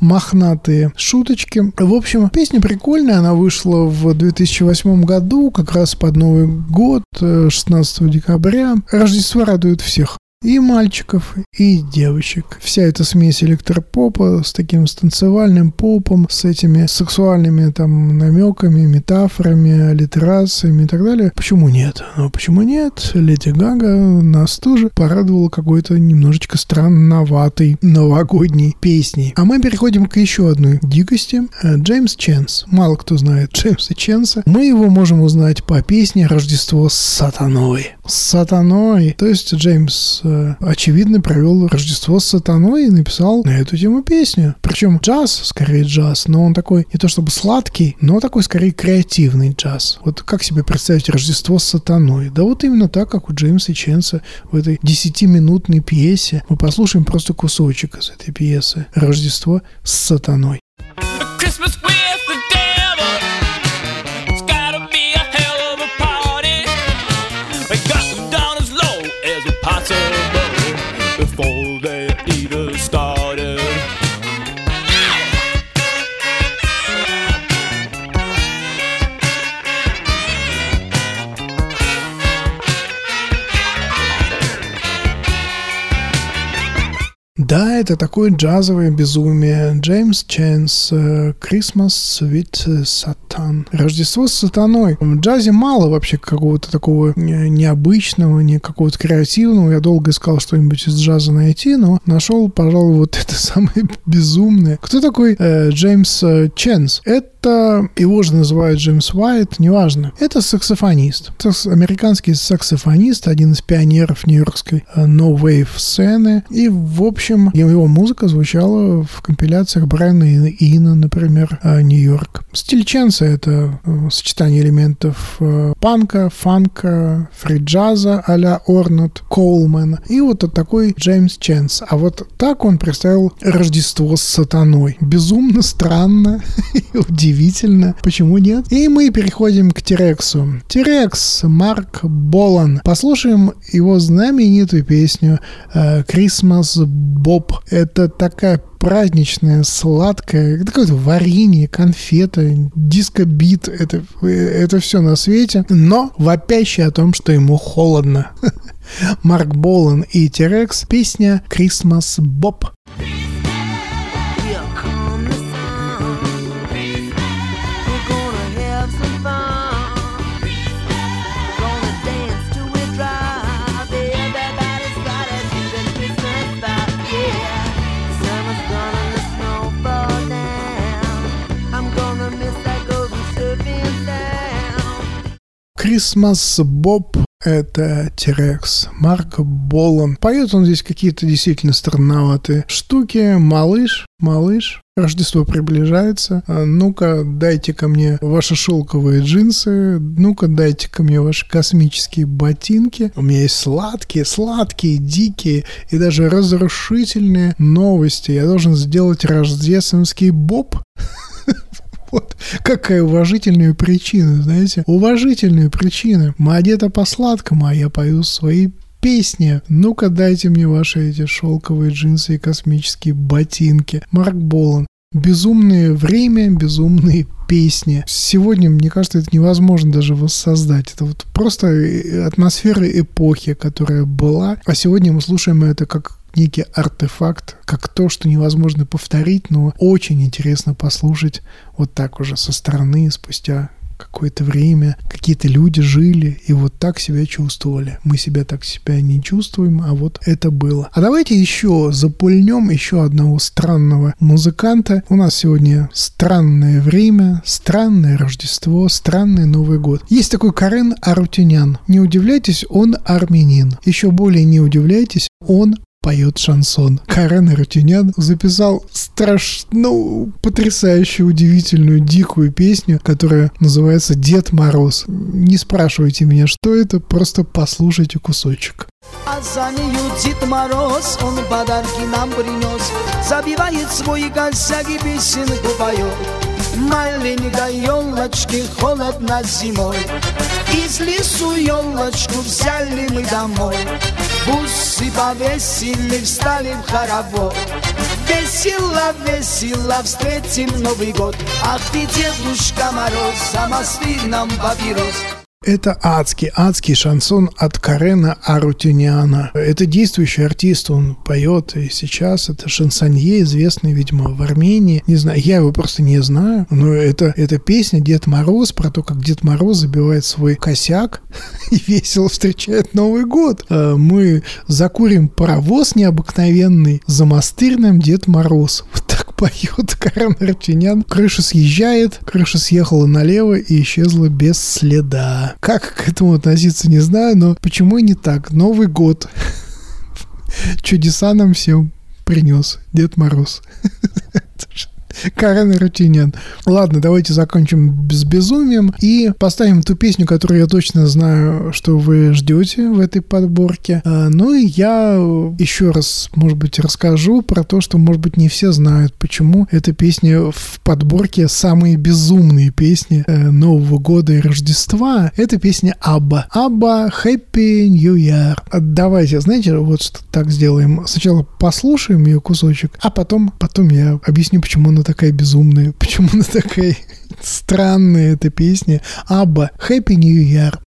мохнатые шуточки. В общем, песня прикольная, она вышла в 2008 году, как раз под Новый год, э, 16 декабря. Рождество радует всех. И мальчиков, и девочек. Вся эта смесь электропопа с таким станцевальным попом, с этими сексуальными там намеками, метафорами, аллитерациями и так далее. Почему нет? Ну, почему нет? Леди Гага нас тоже порадовала какой-то немножечко странноватой новогодней песней. А мы переходим к еще одной дикости. Э, Джеймс Ченс. Мало кто знает Джеймса Ченса. Мы его можем узнать по песне «Рождество с сатаной». С сатаной. То есть Джеймс, э, очевидно, провел Рождество с сатаной и написал на эту тему песню. Причем джаз, скорее джаз, но он такой не то чтобы сладкий, но такой скорее креативный джаз. Вот как себе представить Рождество с сатаной? Да вот именно так, как у Джеймса Ченса в этой 10-минутной пьесе. Мы послушаем просто кусочек из этой пьесы. Рождество с сатаной. to stop. Да, это такое джазовое безумие. Джеймс Ченс, э, Christmas with Satan. Рождество с сатаной. В джазе мало вообще какого-то такого не- необычного, не какого-то креативного. Я долго искал что-нибудь из джаза найти, но нашел, пожалуй, вот это самое безумное. Кто такой э, Джеймс э, Ченс? Это Это его же называют Джеймс Уайт, неважно. Это саксофонист. Сакс- Американский саксофонист, один из пионеров нью-йоркской э, no wave сцены. И, в общем, его музыка звучала в компиляциях Брайана Ина, например, э, Нью-Йорк. Стиль Ченса — это э, сочетание элементов э, панка, фанка, фри-джаза а-ля Орнут, Коулман. И вот такой Джеймс Ченс. А вот так он представил Рождество с сатаной. Безумно странно и удивительно. Почему нет? И мы переходим к Терексу. Терекс, Марк Болан. Послушаем его знаменитую песню э, «Christmas Боб». Это такая праздничная, сладкая, какое-то варенье, конфета, диско-бит, это, это все на свете, но вопящий о том, что ему холодно. Марк Болан и Терекс, песня «Christmas Боб». Christmas Боб это Терекс, Марк Болан. Поет он здесь какие-то действительно странноватые штуки. Малыш, малыш, Рождество приближается. А, Ну-ка, дайте ко мне ваши шелковые джинсы. Ну-ка, дайте ко мне ваши космические ботинки. У меня есть сладкие, сладкие, дикие и даже разрушительные новости. Я должен сделать рождественский боб. Вот какая уважительная причина, знаете? Уважительная причина. Одета по-сладкому, а я пою свои песни. Ну-ка дайте мне ваши эти шелковые джинсы и космические ботинки. Марк Болан. Безумное время, безумные песни. Сегодня, мне кажется, это невозможно даже воссоздать. Это вот просто э, атмосфера эпохи, которая была. А сегодня мы слушаем это как некий артефакт, как то, что невозможно повторить, но очень интересно послушать вот так уже со стороны, спустя какое-то время какие-то люди жили и вот так себя чувствовали. Мы себя так себя не чувствуем, а вот это было. А давайте еще запульнем еще одного странного музыканта. У нас сегодня странное время, странное Рождество, странный Новый год. Есть такой Карен Арутюнян. Не удивляйтесь, он армянин. Еще более не удивляйтесь, он поет шансон. Карен Рутюнян записал страшно потрясающую, удивительную, дикую песню, которая называется «Дед Мороз». Не спрашивайте меня, что это, просто послушайте кусочек. А за нею Дед Мороз, он подарки нам принес Забивает свой косяк и песенку поет Маленькой елочки холодно зимой Из лесу елочку взяли мы домой. Бусы повесили, встали в хоровод. Весело, весело встретим Новый год. Ах ты, Дедушка Мороз, замостри нам папирос Это адский, адский шансон от Карена Арутюняна. Это действующий артист, он поет и сейчас. Это шансонье, известный, видимо, в Армении. Не знаю, я его просто не знаю. Но это, это песня Дед Мороз про то, как Дед Мороз забивает свой косяк и весело встречает Новый год. Э, Мы закурим паровоз необыкновенный, за монастырь Дед Мороз. Вот так поет Карен Арутюнян. Крыша съезжает, крыша съехала налево и исчезла без следа. Как к этому относиться, не знаю, но почему не так? Новый год. Чудеса нам всем принес Дед Мороз. Карен Рутинян. Ладно, давайте закончим с безумием и поставим ту песню, которую я точно знаю, что вы ждете в этой подборке. А, Ну и я еще раз, может быть, расскажу про то, что, может быть, не все знают, почему эта песня в подборке самые безумные песни э, Нового года и Рождества. Это песня Абба. Абба Happy New Year. А Давайте, знаете, вот что так сделаем. Сначала послушаем ее кусочек, а потом, потом я объясню, почему она такая безумная, почему она такая странная, эта песня. Абба, Happy New Year.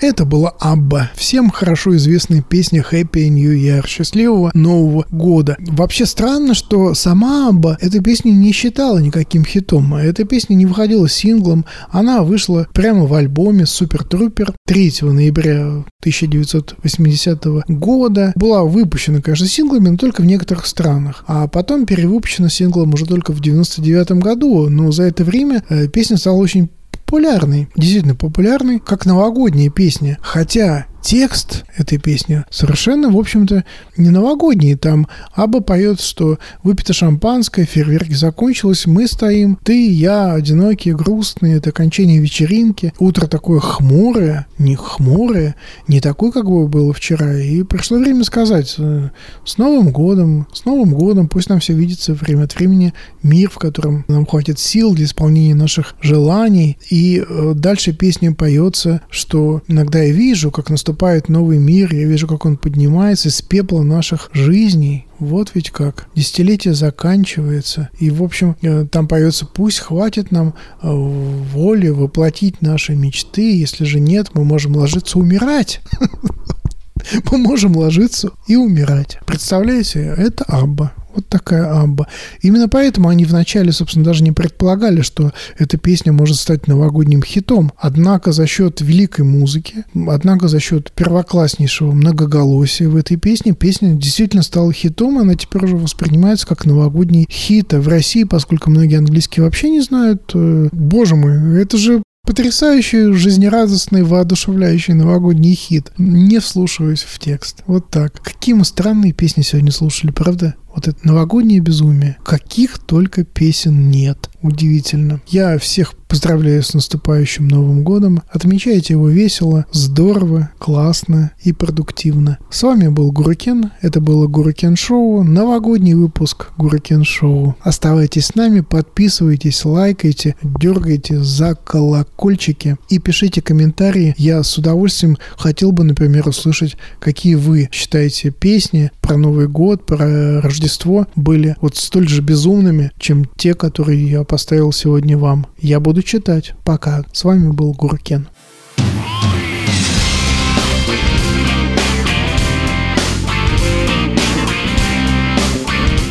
Это была Абба. Всем хорошо известная песня Happy New Year. Счастливого Нового года. Вообще странно, что сама Абба эту песню не считала никаким хитом. Эта песня не выходила синглом. Она вышла прямо в альбоме Супер Трупер 3 ноября 1980 года. Была выпущена, конечно, синглами, но только в некоторых странах. А потом перевыпущена синглом уже только в 99 году. Но за это время э, песня стала очень популярной, действительно популярной, как новогодняя песня. Хотя текст этой песни совершенно, в общем-то, не новогодний. Там Аба поет, что выпито шампанское, фейерверки закончилось, мы стоим, ты, я, одинокие, грустные, это окончание вечеринки. Утро такое хмурое, не хмурое, не такое, как бы было вчера. И пришло время сказать, э, с Новым годом, с Новым годом, пусть нам все видится время от времени, мир, в котором нам хватит сил для исполнения наших желаний. И э, дальше песня поется, что иногда я вижу, как наступает наступает новый мир, я вижу, как он поднимается из пепла наших жизней. Вот ведь как. Десятилетие заканчивается. И, в общем, э, там поется «Пусть хватит нам э, воли воплотить наши мечты. Если же нет, мы можем ложиться умирать». Мы можем ложиться и умирать. Представляете, это Абба. Вот такая амба. Именно поэтому они вначале, собственно, даже не предполагали, что эта песня может стать новогодним хитом. Однако за счет великой музыки, однако за счет первокласснейшего многоголосия в этой песне, песня действительно стала хитом, и она теперь уже воспринимается как новогодний хит. А в России, поскольку многие английские вообще не знают, э, боже мой, это же Потрясающий, жизнерадостный, воодушевляющий новогодний хит. Не вслушиваясь в текст. Вот так. Какие мы странные песни сегодня слушали, правда? Вот это новогоднее безумие. Каких только песен нет. Удивительно. Я всех поздравляю с наступающим Новым годом. Отмечайте его весело, здорово, классно и продуктивно. С вами был Гурукен. Это было Гурукен Шоу. Новогодний выпуск Гурукен Шоу. Оставайтесь с нами, подписывайтесь, лайкайте, дергайте за колокольчики и пишите комментарии. Я с удовольствием хотел бы, например, услышать, какие вы считаете песни про Новый год, про Рождество были вот столь же безумными, чем те, которые я поставил сегодня вам. Я буду читать. Пока. С вами был Гурукен.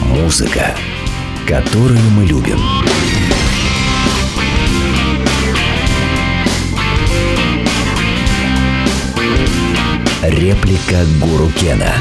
Музыка, которую мы любим. Реплика Гуру Кена.